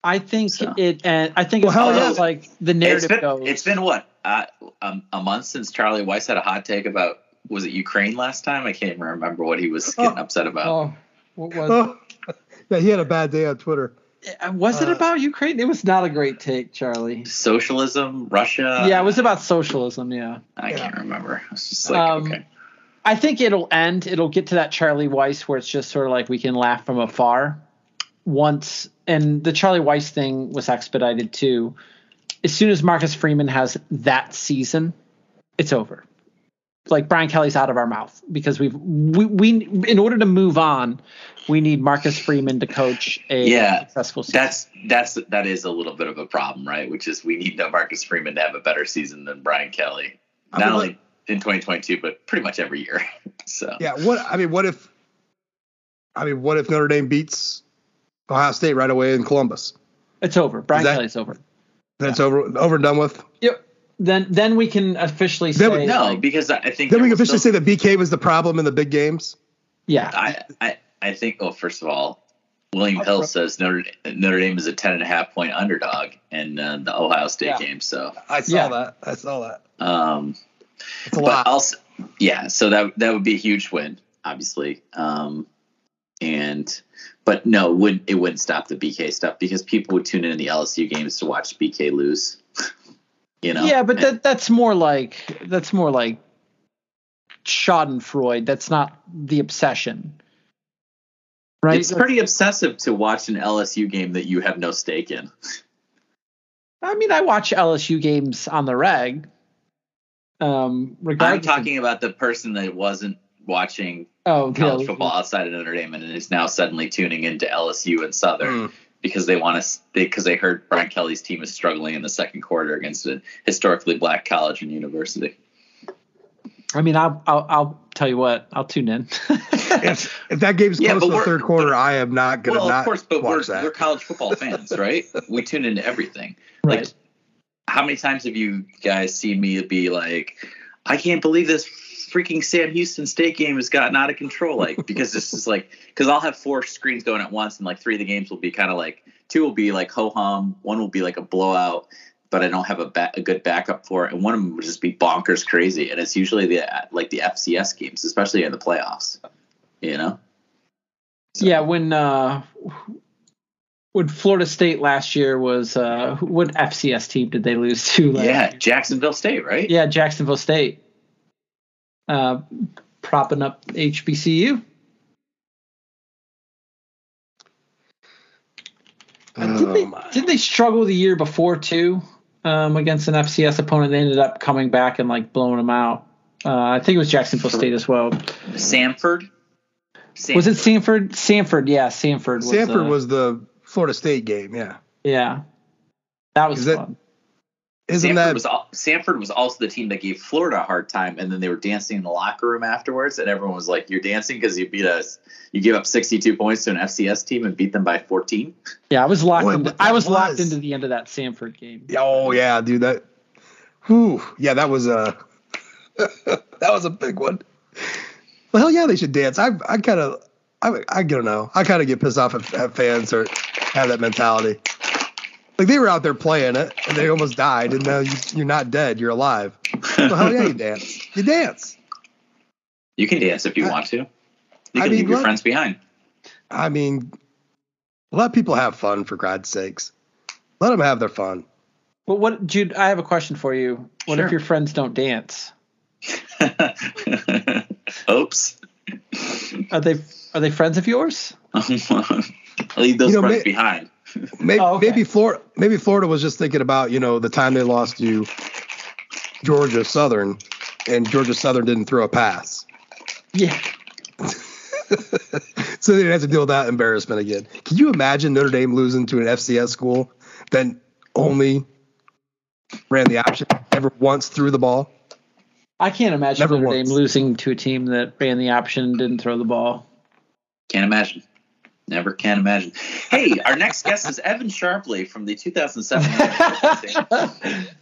I think So. it, and I think Well, it's hell almost yeah. like the It's narrative been, goes. it's been what uh, um, a month since Charlie Weis had a hot take about was it Ukraine last time? I can't even remember what he was getting Oh. upset about. oh, what was Oh, yeah, he had a bad day on Twitter. Uh, Was it Uh, about Ukraine? It was not a great take, Charlie. Socialism, Russia. yeah, it was about socialism. Yeah, I can't remember. It's just like Um, okay. I think it'll end. It'll get to that Charlie Weis where it's just sort of like we can laugh from afar. Once, and the Charlie Weis thing was expedited too. As soon as Marcus Freeman has that season, it's over. Like Brian Kelly's out of our mouth because we've we, we in order to move on, we need Marcus Freeman to coach a Yeah, successful season. That's that's that is a little bit of a problem, right? Which is we need no Marcus Freeman to have a better season than Brian Kelly, I not mean, only like- in 2022, but pretty much every year. so Yeah. What I mean, what if? I mean, what if Notre Dame beats Ohio State right away in Columbus? it's over. Brian that- Kelly's over. Then it's over, over and done with. Yep. Then then we can officially say we- no, like, because I think Then we can officially still- say that BK was the problem in the big games. yeah. I, I I think. Well, first of all, William Hill says Notre Notre Dame is a ten and a half point underdog in uh, the Ohio State Yeah. game. So, I saw Yeah. that. I saw that. um, It's a but lot. also, yeah. So that that would be a huge win, obviously. Um, and but no, it wouldn't it wouldn't stop the BK stuff because people would tune in in the LSU games to watch BK lose. You know. Yeah, but And- that that's more like that's more like Schadenfreude. That's not the obsession, right? It's pretty obsessive to watch an LSU game that you have no stake in. I mean, I watch LSU games on the reg. Um, I'm talking about the person that wasn't watching oh, college yeah, football outside of Notre Dame and is now suddenly tuning into LSU and Southern Mm. Because they want to because they heard Brian Kelly's team is struggling in the second quarter against a historically black college and university. I mean, I'll, I'll I'll tell you what. I'll tune in. if, if that game's Yeah, close but to the third quarter, I am not gonna Well, not of course, but we're, that. we're college football fans, right? we tune into everything. Like, how many times have you guys seen me be like, I can't believe this freaking Sam Houston State game has gotten out of control? Like, because this is like, because I'll have four screens going at once, and like three of the games will be kind of like, two will be like ho hum, one will be like a blowout, but I don't have a, ba- a good backup for it, and one of them will just be bonkers crazy, and it's usually the like the FCS games, especially in the playoffs. You know? Yeah, when uh, when Florida State last year was uh, what FCS team did they lose to? last Yeah. Jacksonville State, right? Yeah, Jacksonville State. Uh, propping up HBCU. Uh, did, they, my. did they struggle the year before too um, against an FCS opponent? They ended up coming back and like blowing them out. Uh, I think it was Jacksonville State as well. Samford. Samford. Was it Samford? Samford, yeah, Samford. Was, Samford uh, was the Florida State game. Yeah, yeah. That was Is that- fun. Isn't Samford that was al- Samford was also the team that gave Florida a hard time, and then they were dancing in the locker room afterwards, and everyone was like, "You're dancing because you beat us. You gave up 62 points to an FCS team and beat them by 14." Yeah, I was locked. Boy, into, I was, locked into the end of that Samford game. Oh yeah, dude. That. Whew. Yeah, that was a. that was a big one. Well, hell yeah, they should dance. I I kind of I I don't know. I kind of get pissed off at, at fans or have that mentality. Like they were out there playing it and they almost died, and now you, you're not dead. You're alive. So hell yeah, you dance. You dance. You can dance if you I- want to. You I can mean, leave your what- friends behind. I mean, Let people have fun for God's sakes. Let them have their fun. But what, Jude? I have a question for you. What sure. if your friends don't dance? Oops. Are they are they friends of yours? leave those you know, friends may, behind. Maybe, oh, okay. maybe Florida maybe Florida was just thinking about you know the time they lost to Georgia Southern, and Georgia Southern didn't throw a pass. Yeah. so they didn't have to deal with that embarrassment again. Can you imagine Notre Dame losing to an FCS school that only ran the option, never once threw the ball? I can't imagine never Notre once. Dame losing to a team that ran the option and didn't throw the ball. Can't imagine. Never can imagine. Hey, our next guest is Evan Sharpley from the 2007.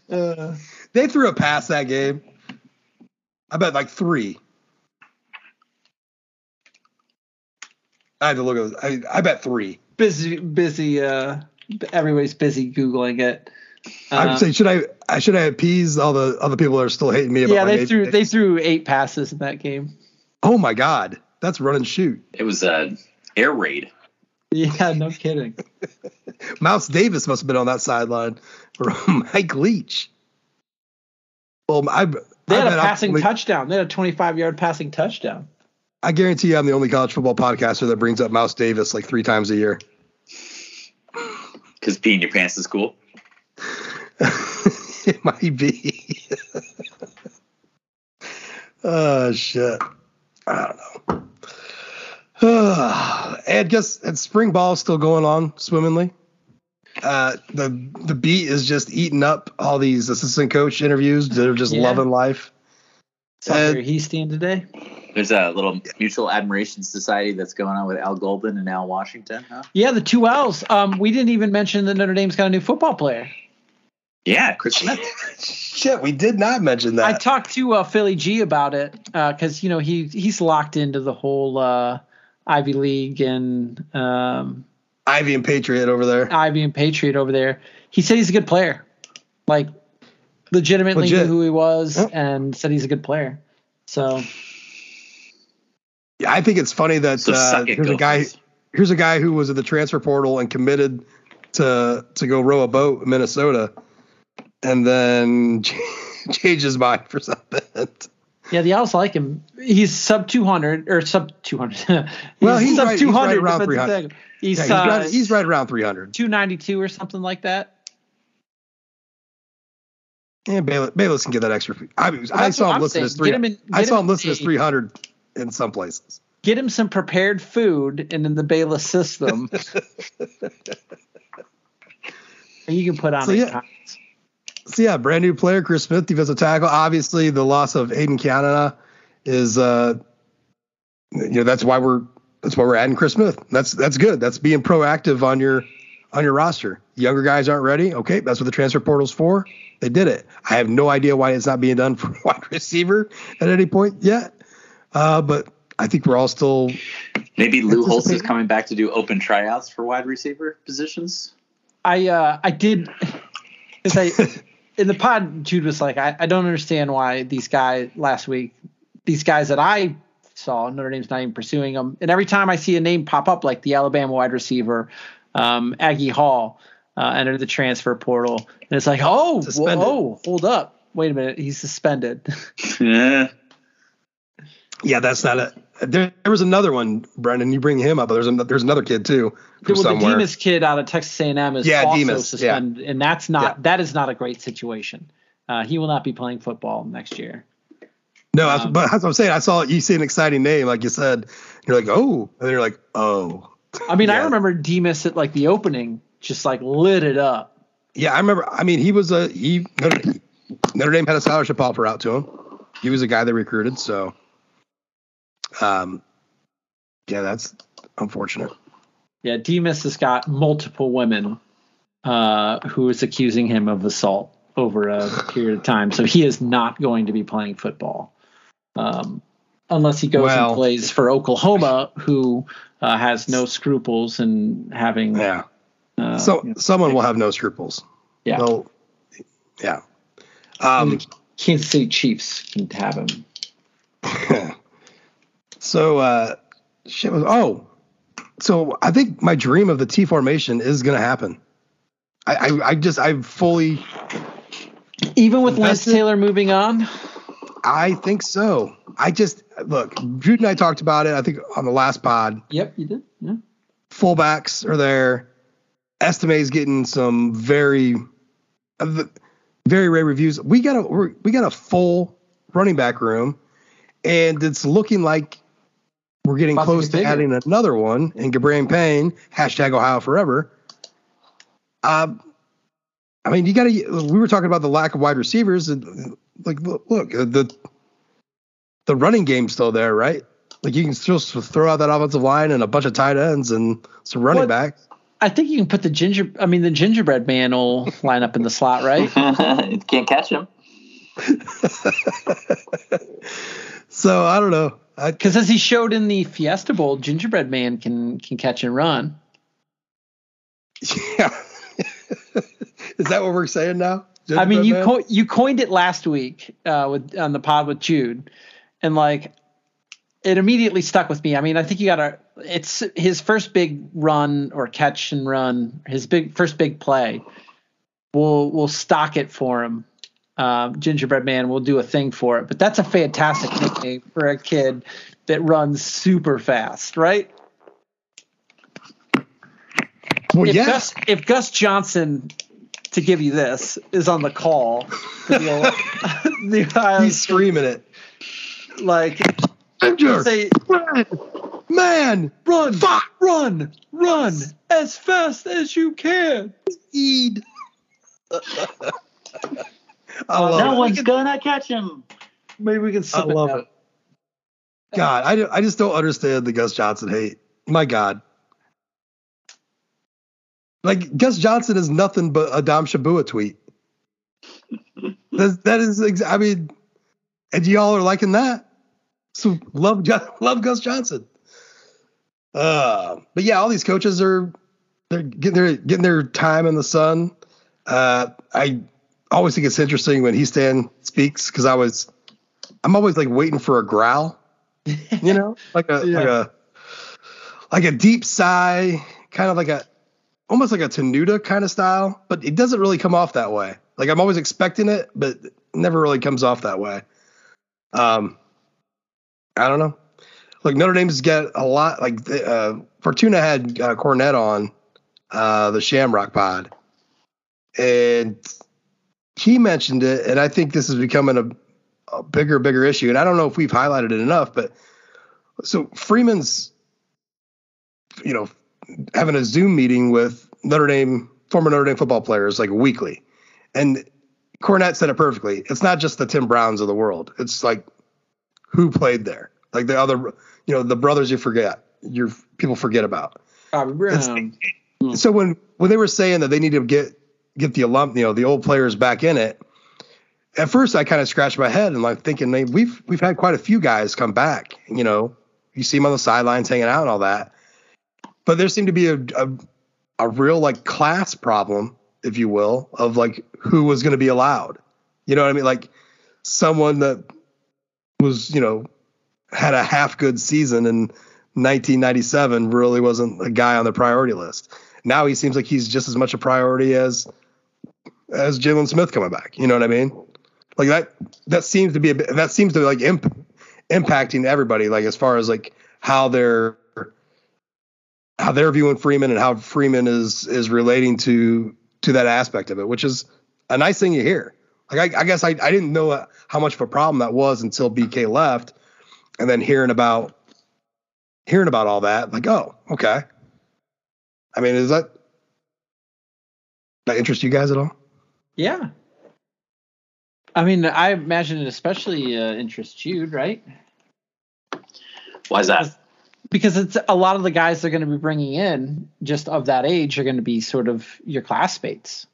uh, they threw a pass that game. I bet like three. I had to look at. I, I bet three. Busy, busy. Uh, everybody's busy googling it. Uh, I would say, should I? I should I appease all the other people that are still hating me about? Yeah, they threw. They threw eight passes in that game. Oh my god, that's run and shoot. It was a air raid. Yeah, no kidding. Mouse Davis must have been on that sideline for Mike Leach. Well, I they had a passing touchdown. They had a 25 yard passing touchdown. I guarantee you, I'm the only college football podcaster that brings up Mouse Davis like three times a year. Because peeing your pants is cool. it might be. oh shit! I don't know. and guess and spring ball is still going on swimmingly. Uh, the the beat is just eating up all these assistant coach interviews. They're just yeah. loving life. So he's staying today. There's a little mutual admiration society that's going on with Al Golden and Al Washington. Huh? Yeah, the two L's. Um, we didn't even mention that Notre Dame's got a new football player. Yeah, Chris Smith. Shit, we did not mention that. I talked to uh, Philly G about it because uh, you know he he's locked into the whole uh, Ivy League and um, Ivy and Patriot over there. Ivy and Patriot over there. He said he's a good player, like legitimately Legit. knew who he was and said he's a good player. So yeah, I think it's funny that so uh, here's a guy here's a guy who was at the transfer portal and committed to to go row a boat in Minnesota, and then changed his mind for something. Yeah, the Owls like him. He's sub 200 or sub 200. well, he's sub right, 200. He's right around 300. He's, yeah, he's, uh, right, he's, right, around 300. 292 or something like that. Yeah, Balis, Balis can get that extra. I, I saw him listed as three. I saw him listed as 300 in some places. Get him some prepared food and in the Balis system. and you can put on so, yeah. So yeah, brand new player, Chris Smith, defensive tackle. Obviously, the loss of Aiden Canada is, uh, you know, that's why we're that's why we're adding Chris Smith. That's that's good. That's being proactive on your on your roster. Younger guys aren't ready. Okay, that's what the transfer portal's for. They did it. I have no idea why it's not being done for wide receiver at any point yet. Uh, but I think we're all still. Maybe Lou Holtz is coming back to do open tryouts for wide receiver positions. I uh, I did. I, in the pod, Jude was like, I, I don't understand why these guys last week, these guys that I saw, Notre Dame's not even pursuing them. And every time I see a name pop up, like the Alabama wide receiver, um, Agiye Hall, uh, entered the transfer portal, and it's like, oh, whoa, hold up, wait a minute, he's suspended. yeah. Yeah, that's not a. There, there, was another one, Brendan. You bring him up, but there's a, there's another kid too. From well, somewhere. the Demas kid out of Texas A&M is yeah, also Demas, suspended, yeah. and that's not yeah. that is not a great situation. Uh, he will not be playing football next year. No, um, but as I'm saying, I saw you see an exciting name, like you said. You're like, oh, and you're like, oh. I mean, yeah. I remember Demas at like the opening, just like lit it up. Yeah, I remember. I mean, he was a he Notre, Notre Dame had a scholarship offer out to him. He was a guy they recruited, so um, yeah, that's unfortunate. Yeah, Demas has got multiple women uh, who is accusing him of assault over a period of time, so he is not going to be playing football. Um, unless he goes well, and plays for Oklahoma, who uh, has no scruples in having. Yeah. Uh, so you know, someone will have no scruples. Yeah. They'll, yeah. Um, Kansas City Chiefs can have him. So uh, shit was oh so I think my dream of the T formation is going to happen. I, I, I just I fully even with Lance Taylor moving on. I think so. I just look. Jude and I talked about it. I think on the last pod. Yep, you did. Yeah. Fullbacks are there. Estime's getting some very, uh, very rare reviews. We got a we got a full running back room, and it's looking like we're getting close to adding another one in Gi'Bran Payne. Hashtag Ohio forever. Um, I mean, you got to. We were talking about the lack of wide receivers, and like, look, the the running game's still there, right? Like you can still throw out that offensive line and a bunch of tight ends and some running what? backs. I think you can put the ginger. I mean, the gingerbread man will line up in the slot, right? Can't catch him. so I don't know. Because as he showed in the Fiesta Bowl, gingerbread man can can catch and run. Yeah. Is that what we're saying now? I mean, you co- you coined it last week uh, with on the pod with Jude, and like it immediately stuck with me. I mean, I think you got to. It's his first big run or catch and run. His big first big play. We'll we'll stock it for him. Um, Gingerbread Man will do a thing for it. But that's a fantastic nickname for a kid that runs super fast, right? Well, if yeah. Gus, if Gus Johnson to give you this is on the call the, the he's screaming it like Ginger, say run, man run fuck run run as fast as you can Eed. no one's gonna catch him maybe we can slip I love it, it. God I, I just don't understand the Gus Johnson hate my God like Gus Johnson is nothing but a Dom Shabua tweet. that, that is, I mean, and y'all are liking that. So love, love Gus Johnson. Uh, but yeah, all these coaches are they're getting their getting their time in the sun. Uh, I always think it's interesting when Hiestand speaks because I was I'm always like waiting for a growl, you know, like a yeah. like a like a deep sigh, kind of like a almost like a Tenuta kind of style, but it doesn't really come off that way. Like I'm always expecting it, but it never really comes off that way. Um, I don't know. Like Notre Dame's get a lot. Like uh, Fortuna had uh, Cornette on uh, the Shamrock Pod, and he mentioned it, and I think this is becoming a, a bigger, bigger issue. And I don't know if we've highlighted it enough, but so Freeman's, you know, having a Zoom meeting with Notre Dame former Notre Dame football players like weekly, and Cornette said it perfectly. It's not just the Tim Browns of the world. It's like who played there, like the other, you know, the brothers you forget, your people forget about. Bobby Brown. So when when they were saying that they need to get get the alum, you know, the old players back in it, at first I kind of scratched my head and like thinking, man, we've we've had quite a few guys come back. You know, you see them on the sidelines hanging out and all that. But there seemed to be a, a, a real like class problem, if you will, of like who was going to be allowed. You know what I mean? Like someone that was, you know, had a half good season in 1997 really wasn't a guy on the priority list. Now he seems like he's just as much a priority as as Jaylon Smith coming back. You know what I mean? Like that that seems to be a that seems to be like imp, impacting everybody. Like as far as like how they're how they're viewing Freeman and how Freeman is is relating to to that aspect of it, which is a nice thing you hear. Like I, I guess I, I didn't know how much of a problem that was until BK left, and then hearing about hearing about all that, like oh okay. I mean, is that that interest you guys at all? Yeah. I mean, I imagine it especially uh, interests Jude, right? Why is that? because it's a lot of the guys they're going to be bringing in just of that age are going to be sort of your classmates.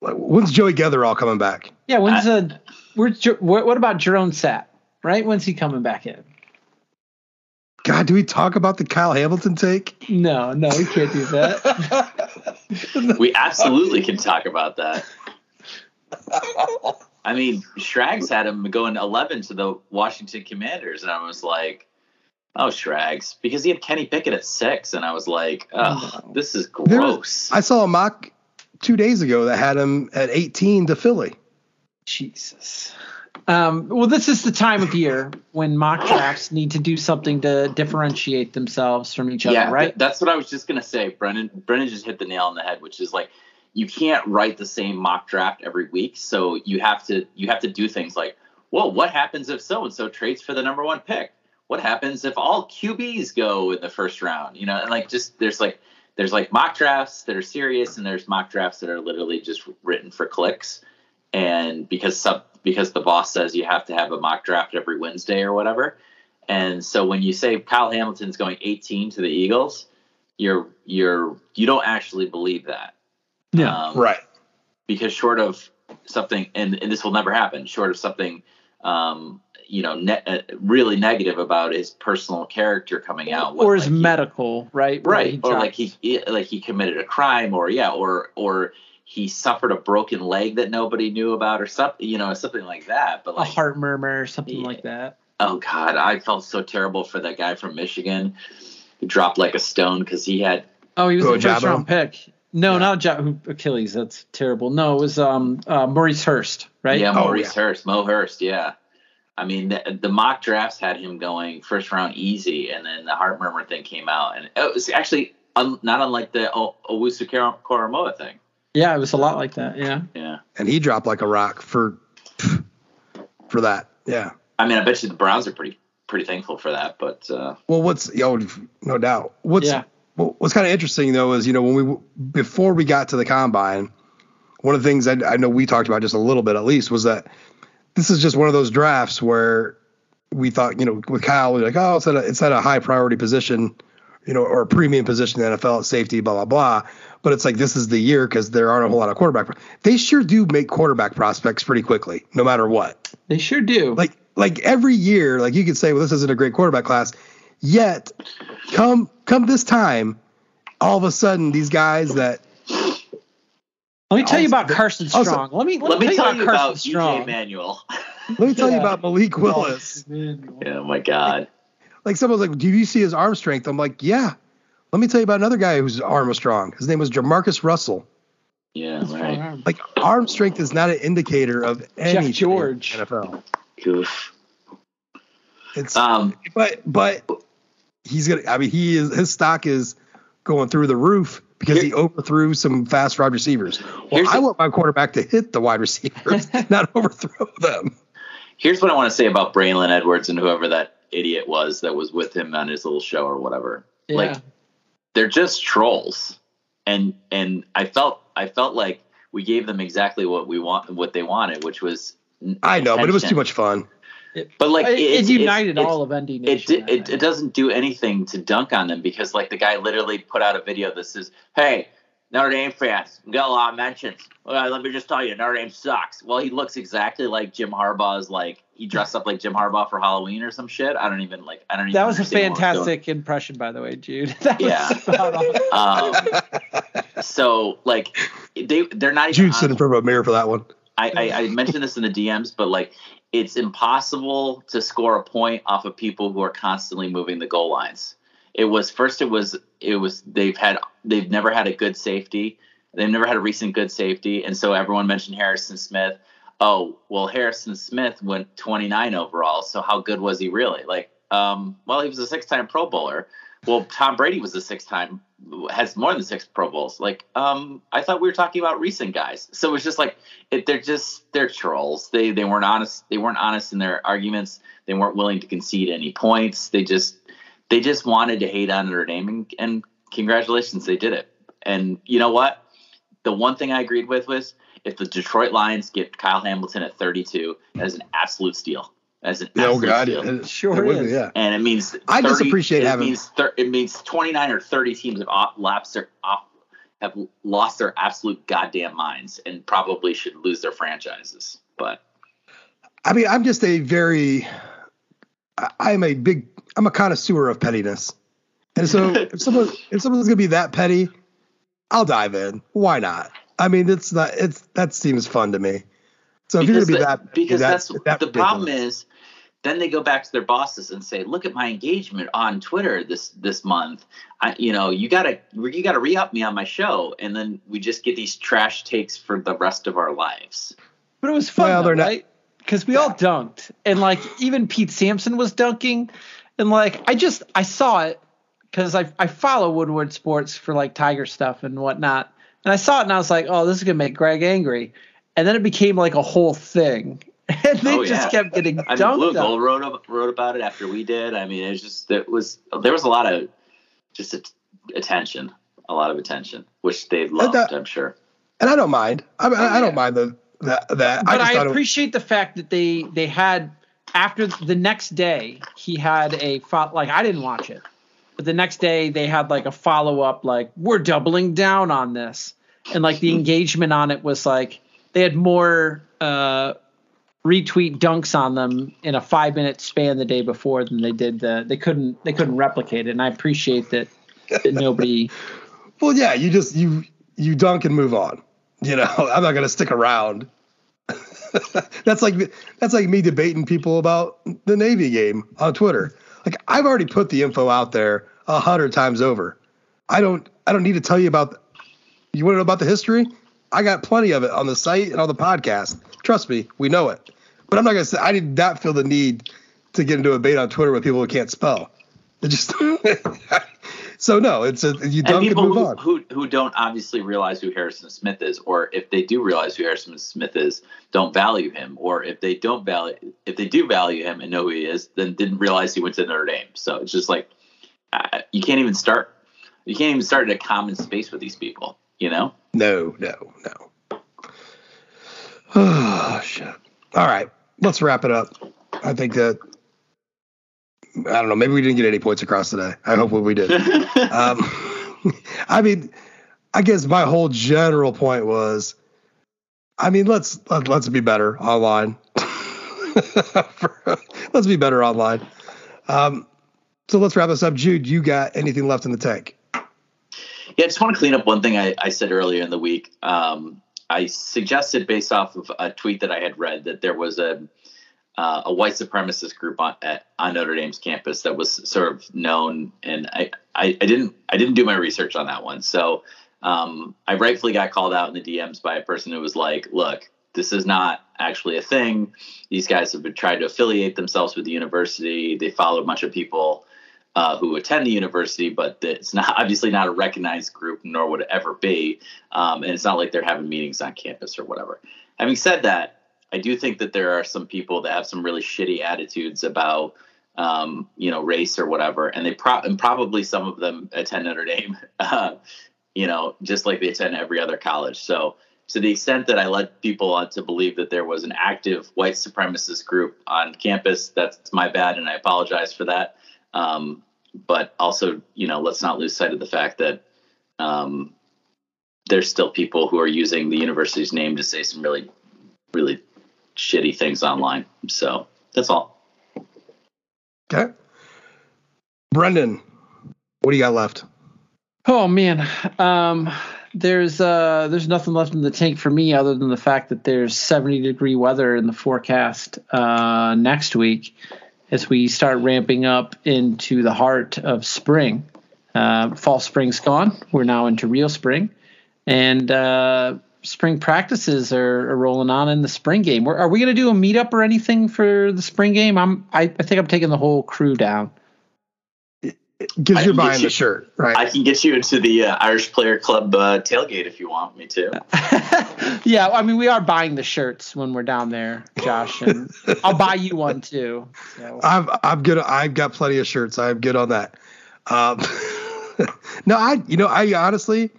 When's Joey Getherall coming back? Yeah, when's uh, the where's what about Jerome Sapp? Right, when's he coming back in? God, do we talk about the Kyle Hamilton take? No, no, we can't do that. we absolutely can talk about that. I mean, Schrags had him going 11 to the Washington Commanders, and I was like, Oh, Schrags, because he had Kenny Pickett at six, and I was like, oh, No. this is There- gross. I saw a mock two days ago that had him at 18 to Philly. Jesus. Um, well, this is the time of year when mock drafts need to do something to differentiate themselves from each other, yeah, right? th- that's what I was just gonna say. Brennan, Brennan just hit the nail on the head, which is like you can't write the same mock draft every week, so you have to you have to do things like, well, what happens if so and so trades for the number one pick? What happens if all QBs go in the first round? You know, and like just there's like there's like mock drafts that are serious, and there's mock drafts that are literally just written for clicks. And because sub because the boss says you have to have a mock draft every Wednesday or whatever, and so when you say Kyle Hamilton's going 18 to the Eagles, you're you're you don't actually believe that. Yeah. Um, Right. Because short of something, and, and this will never happen, short of something, um, you know, ne- uh, really negative about his personal character coming out, or his like, he- medical, right? Right, or like he he- like he committed a crime, or yeah, or or he suffered a broken leg that nobody knew about, or something, you know, something like that. But a like, heart murmur or something Yeah. like that. Oh God, I felt so terrible for that guy from Michigan who dropped like a stone because he had. Oh, he was Go a first round pick. No, Yeah. not ja- who- Achilles. That's terrible. No, it was um uh, Maurice Hurst, right? Yeah, Oh, Maurice Hurst, Mo Hurst. Yeah, I mean the, the mock drafts had him going first round easy, and then the heart murmur thing came out, and it was actually un, not unlike the o- Owusu Koramoah thing. Yeah, it was a lot like that. Yeah. Yeah, And he dropped like a rock for for that. Yeah. I mean, I bet you the Browns are pretty pretty thankful for that, but uh, Well, what's yo, no doubt. What's Yeah. What- what's kind of interesting though is you know when we before we got to the combine, one of the things I, I know we talked about just a little bit at least was that this is just one of those drafts where we thought you know with Kyle we're like oh it's at a, it's at a high priority position, you know or a premium position in the NFL at safety blah blah blah. But it's like this is the year because there aren't a whole lot of quarterback. They sure do make quarterback prospects pretty quickly, no matter what They sure do. like like every year, like you could say, well, this isn't a great quarterback class. Yet, come come this time, all of a sudden, these guys that let me tell you about also- Carson also- Strong. let me let, let me tell you Carson about Strong. EJ Manuel. let me tell you about Malik Willis. oh my God. Like someone's like, "Do you see his arm strength?" I'm like, "Yeah." Let me tell you about another guy whose arm was strong. His name was Jamarcus Russell. Yeah, right. Like arm strength is not an indicator of any George. NFL. Goof. It's Um, but but he's gonna. I mean, he is his stock is going through the roof because he overthrew some fast wide receivers. Well, Here's I the- want my quarterback to hit the wide receivers, not overthrow them. Here's what I want to say about Braylon Edwards and whoever that idiot was that was with him on his little show or whatever. Yeah. Like they're just trolls. And and I felt I felt like we gave them exactly what we want what they wanted, which was I know, but it was too much fun. But like it, it it's- united it's- all of ND it, Nation. di- it, it doesn't do anything to dunk on them because like the guy literally put out a video that says, "Hey, Notre Dame fans, we got a lot of mentions. Well, let me just tell you, Notre Dame sucks." Well, he looks exactly like Jim Harbaugh's. Like he dressed up like Jim Harbaugh for Halloween or some shit. I don't even like. I don't even. that was a understand what was fantastic impression, by the way, Jude. That Yeah. spot on. Um, so like they they're not even. Jude stood in front of a mirror for that one. I, I, I mentioned this in the DMs, but like it's impossible to score a point off of people who are constantly moving the goal lines. It was first it was it was they've had they've never had a good safety. They've never had a recent good safety. And so everyone mentioned Harrison Smith. Oh, well Harrison Smith went 29 overall, so how good was he really? Like um well he was a six-time pro bowler. Well, Tom Brady was a six-time has more than six Pro Bowls. Like, um, I thought we were talking about recent guys. So it's just like it, they're just they're trolls. They they weren't honest. They weren't honest in their arguments. They weren't willing to concede any points. They just they just wanted to hate on Notre Dame, and, and congratulations, they did it. And you know what? The one thing I agreed with was if the Detroit Lions get Kyle Hamilton at 32, that is an absolute steal. As an Oh absolute God, steal. it, Sure it would be, is. yeah. and it means I just 30 appreciate it having- means thir- it means 29 or 30 teams have off, lapsed their off, have lost their absolute goddamn minds and probably should lose their franchises. But I mean, I'm just a very, I- I'm a big, I'm a connoisseur of pettiness, and so if someone if someone's gonna be that petty, I'll dive in. Why not? I mean, it's not, it's that seems fun to me. So if you're gonna be that, because that, that's that the problem is then they go back to their bosses and say, "Look at my engagement on Twitter this this month. I, you know, you gotta you gotta re up me on my show." And then we just get these trash takes for the rest of our lives. But it was fun, well, though, right? Because we all dunked, and like even Pete Sampson was dunking, and like I just I saw it because I I follow Woodward Sports for like Tiger stuff and whatnot, and I saw it and I was like, oh, this is gonna make Greg angry, and then it became like a whole thing, and they oh, just kept getting I dunked. Mean, Blue Gold wrote wrote about it after we did. I mean, it was just it was there was a lot of just attention, a lot of attention, which they loved. That, I'm sure. And I don't mind. I, I, I don't mind the that. that but I, I appreciate the fact that they they had after the next day he had a like I didn't watch it, but the next day they had like a follow up like we're doubling down on this, and like the engagement on it was like they had more. uh retweet dunks on them in a five minute span the day before than they did the they couldn't they couldn't replicate it. And i appreciate that, that nobody well yeah you just you you dunk and move on. You know i'm not going to stick around. That's like that's like me debating people about the navy game on twitter. Like i've already put the info out there a hundred times over. I don't i don't need to tell you about you want to know about the history i got plenty of it on the site and on the podcast trust me we know it but I'm not gonna say I did not feel the need to get into a debate on Twitter with people who can't spell. It just so no, it's a you don't people move who, on. Who who don't obviously realize who Harrison Smith is, or if they do realize who Harrison Smith is, don't value him, or if they don't value if they do value him and know who he is, then didn't realize he went to Notre Dame. So it's just like uh, you can't even start. You can't even start in a common space with these people. You know? No, no, no. Oh shit. All right let's wrap it up. I think that I don't know. Maybe we didn't get any points across today. I hope we did. um, I mean, I guess my whole general point was, I mean, let's let's be better online. let's be better online. Um, so let's wrap this up. Jude, you got anything left in the tank? Yeah, I just want to clean up one thing I, I said earlier in the week. Um, I suggested, based off of a tweet that I had read, that there was a uh, a white supremacist group on at, on Notre Dame's campus that was sort of known, and I, I, I didn't I didn't do my research on that one, so um, I rightfully got called out in the DMs by a person who was like, "Look, this is not actually a thing. These guys have been trying to affiliate themselves with the university. They follow a bunch of people." Uh, who attend the university, but it's not obviously not a recognized group, nor would it ever be. Um, and it's not like they're having meetings on campus or whatever. Having said that, I do think that there are some people that have some really shitty attitudes about, um, you know, race or whatever, and they pro- and probably some of them attend Notre Dame, uh, you know, just like they attend every other college. So to the extent that I led people on to believe that there was an active white supremacist group on campus, that's my bad, and I apologize for that. Um, but also, you know, let's not lose sight of the fact that um, there's still people who are using the university's name to say some really, really shitty things online. So that's all. Okay. Brendan, what do you got left? Oh man, um, there's uh, there's nothing left in the tank for me other than the fact that there's 70 degree weather in the forecast uh, next week as we start ramping up into the heart of spring. Uh, fall spring's gone. We're now into real spring, and uh, spring practices are, are, rolling on in the spring game. Are, are we going to do a meetup or anything for the spring game? I'm. I, I think I'm taking the whole crew down because you're buying you, the shirt, right? I can get you into the uh, Irish Player Club uh, tailgate if you want me to. yeah, I mean we are buying the shirts when we're down there, Josh, and I'll buy you one too. So. I'm I'm good. I've got plenty of shirts. I'm good on that. Um, no, I you know I honestly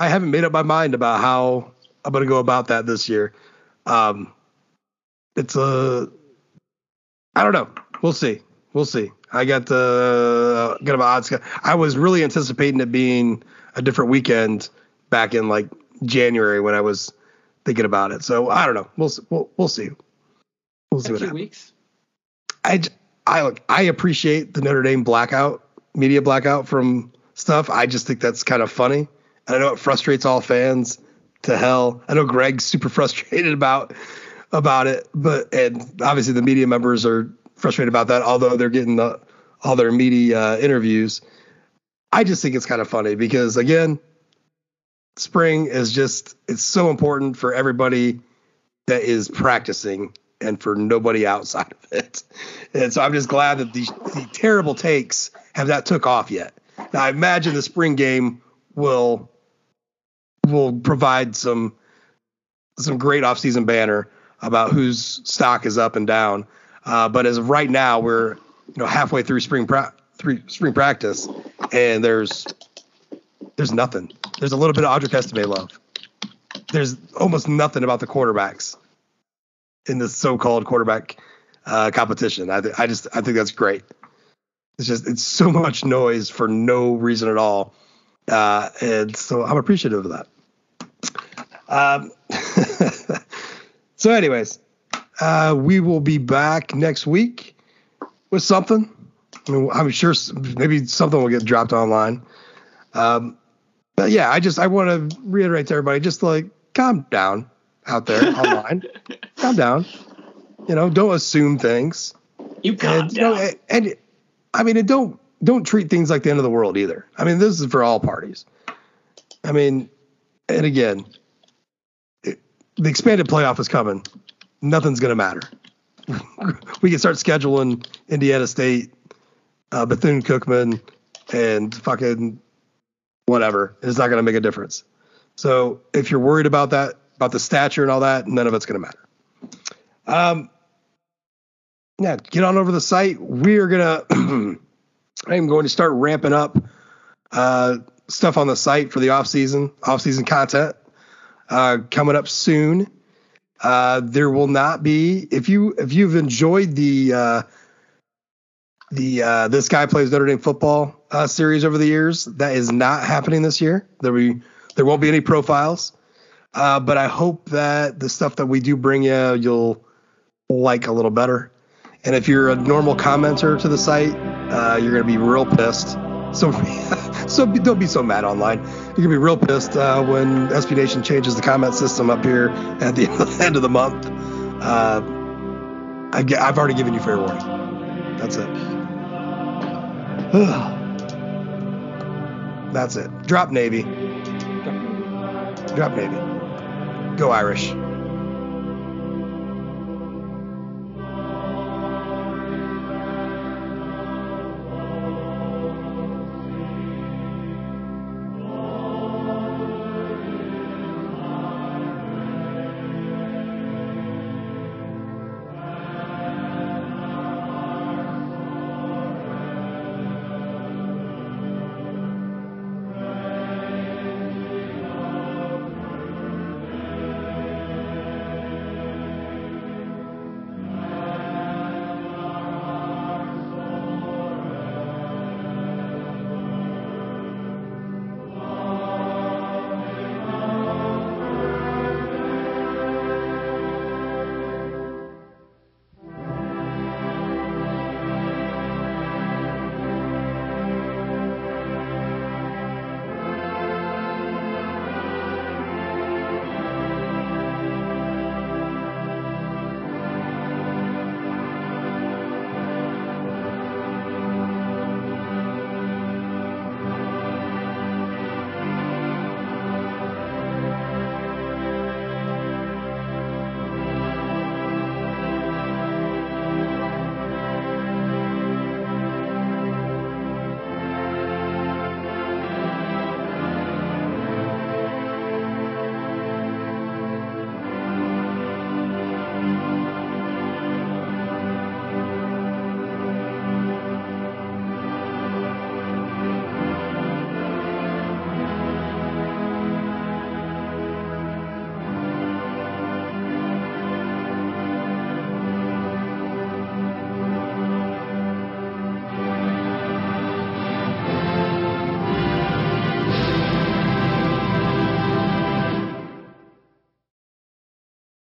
I haven't made up my mind about how I'm going to go about that this year. Um, it's a I don't know. We'll see. We'll see. I got the uh, got about odds. I was really anticipating it being a different weekend back in like January when I was thinking about it. So I don't know. We'll we'll we'll see. We'll see a what happens. Weeks. I I look. I appreciate the Notre Dame blackout, media blackout from stuff. I just think that's kind of funny. And I know it frustrates all fans to hell. I know Greg's super frustrated about about it, but and obviously the media members are frustrated about that. Although they're getting the, all their meaty uh, interviews, I just think it's kind of funny because again, spring is just it's so important for everybody that is practicing and for nobody outside of it. And so I'm just glad that these the terrible takes have not took off yet. Now I imagine the spring game will will provide some some great offseason banner about whose stock is up and down. Uh, but as of right now, we're you know halfway through spring pra- through spring practice, and there's there's nothing. There's a little bit of Audric Estime love. There's almost nothing about the quarterbacks in the so-called quarterback uh, competition. I, th- I just I think that's great. It's just it's so much noise for no reason at all, uh, and so I'm appreciative of that. Um, so, anyways, uh, we will be back next week with something. I mean, I'm sure maybe something will get dropped online. Um, but yeah, I just I want to reiterate to everybody, just like calm down out there online. calm down. You know, don't assume things. You calm and, down. You know, and, and I mean, and don't don't treat things like the end of the world either. I mean, this is for all parties. I mean, and again, it, the expanded playoff is coming. Nothing's going to matter. we can start scheduling Indiana State, uh, Bethune Cookman, and fucking whatever. It's not going to make a difference. So if you're worried about that, about the stature and all that, none of it's going to matter. Um, yeah, get on over the site. We're gonna. I'm going to start ramping up uh, stuff on the site for the off season, off season content uh, coming up soon. Uh, there will not be if you if you've enjoyed the uh, the uh, this guy plays Notre Dame football uh, series over the years. That is not happening this year. There will be there won't be any profiles, uh, but I hope that the stuff that we do bring you you'll like a little better. And if you're a normal commenter to the site, uh, you're gonna be real pissed. So so be, don't be so mad online. You're gonna be real pissed uh, when SB Nation changes the comment system up here at the end of the month. Uh, I, I've already given you fair warning. That's it. That's it. Drop Navy. Drop Navy. Go Irish.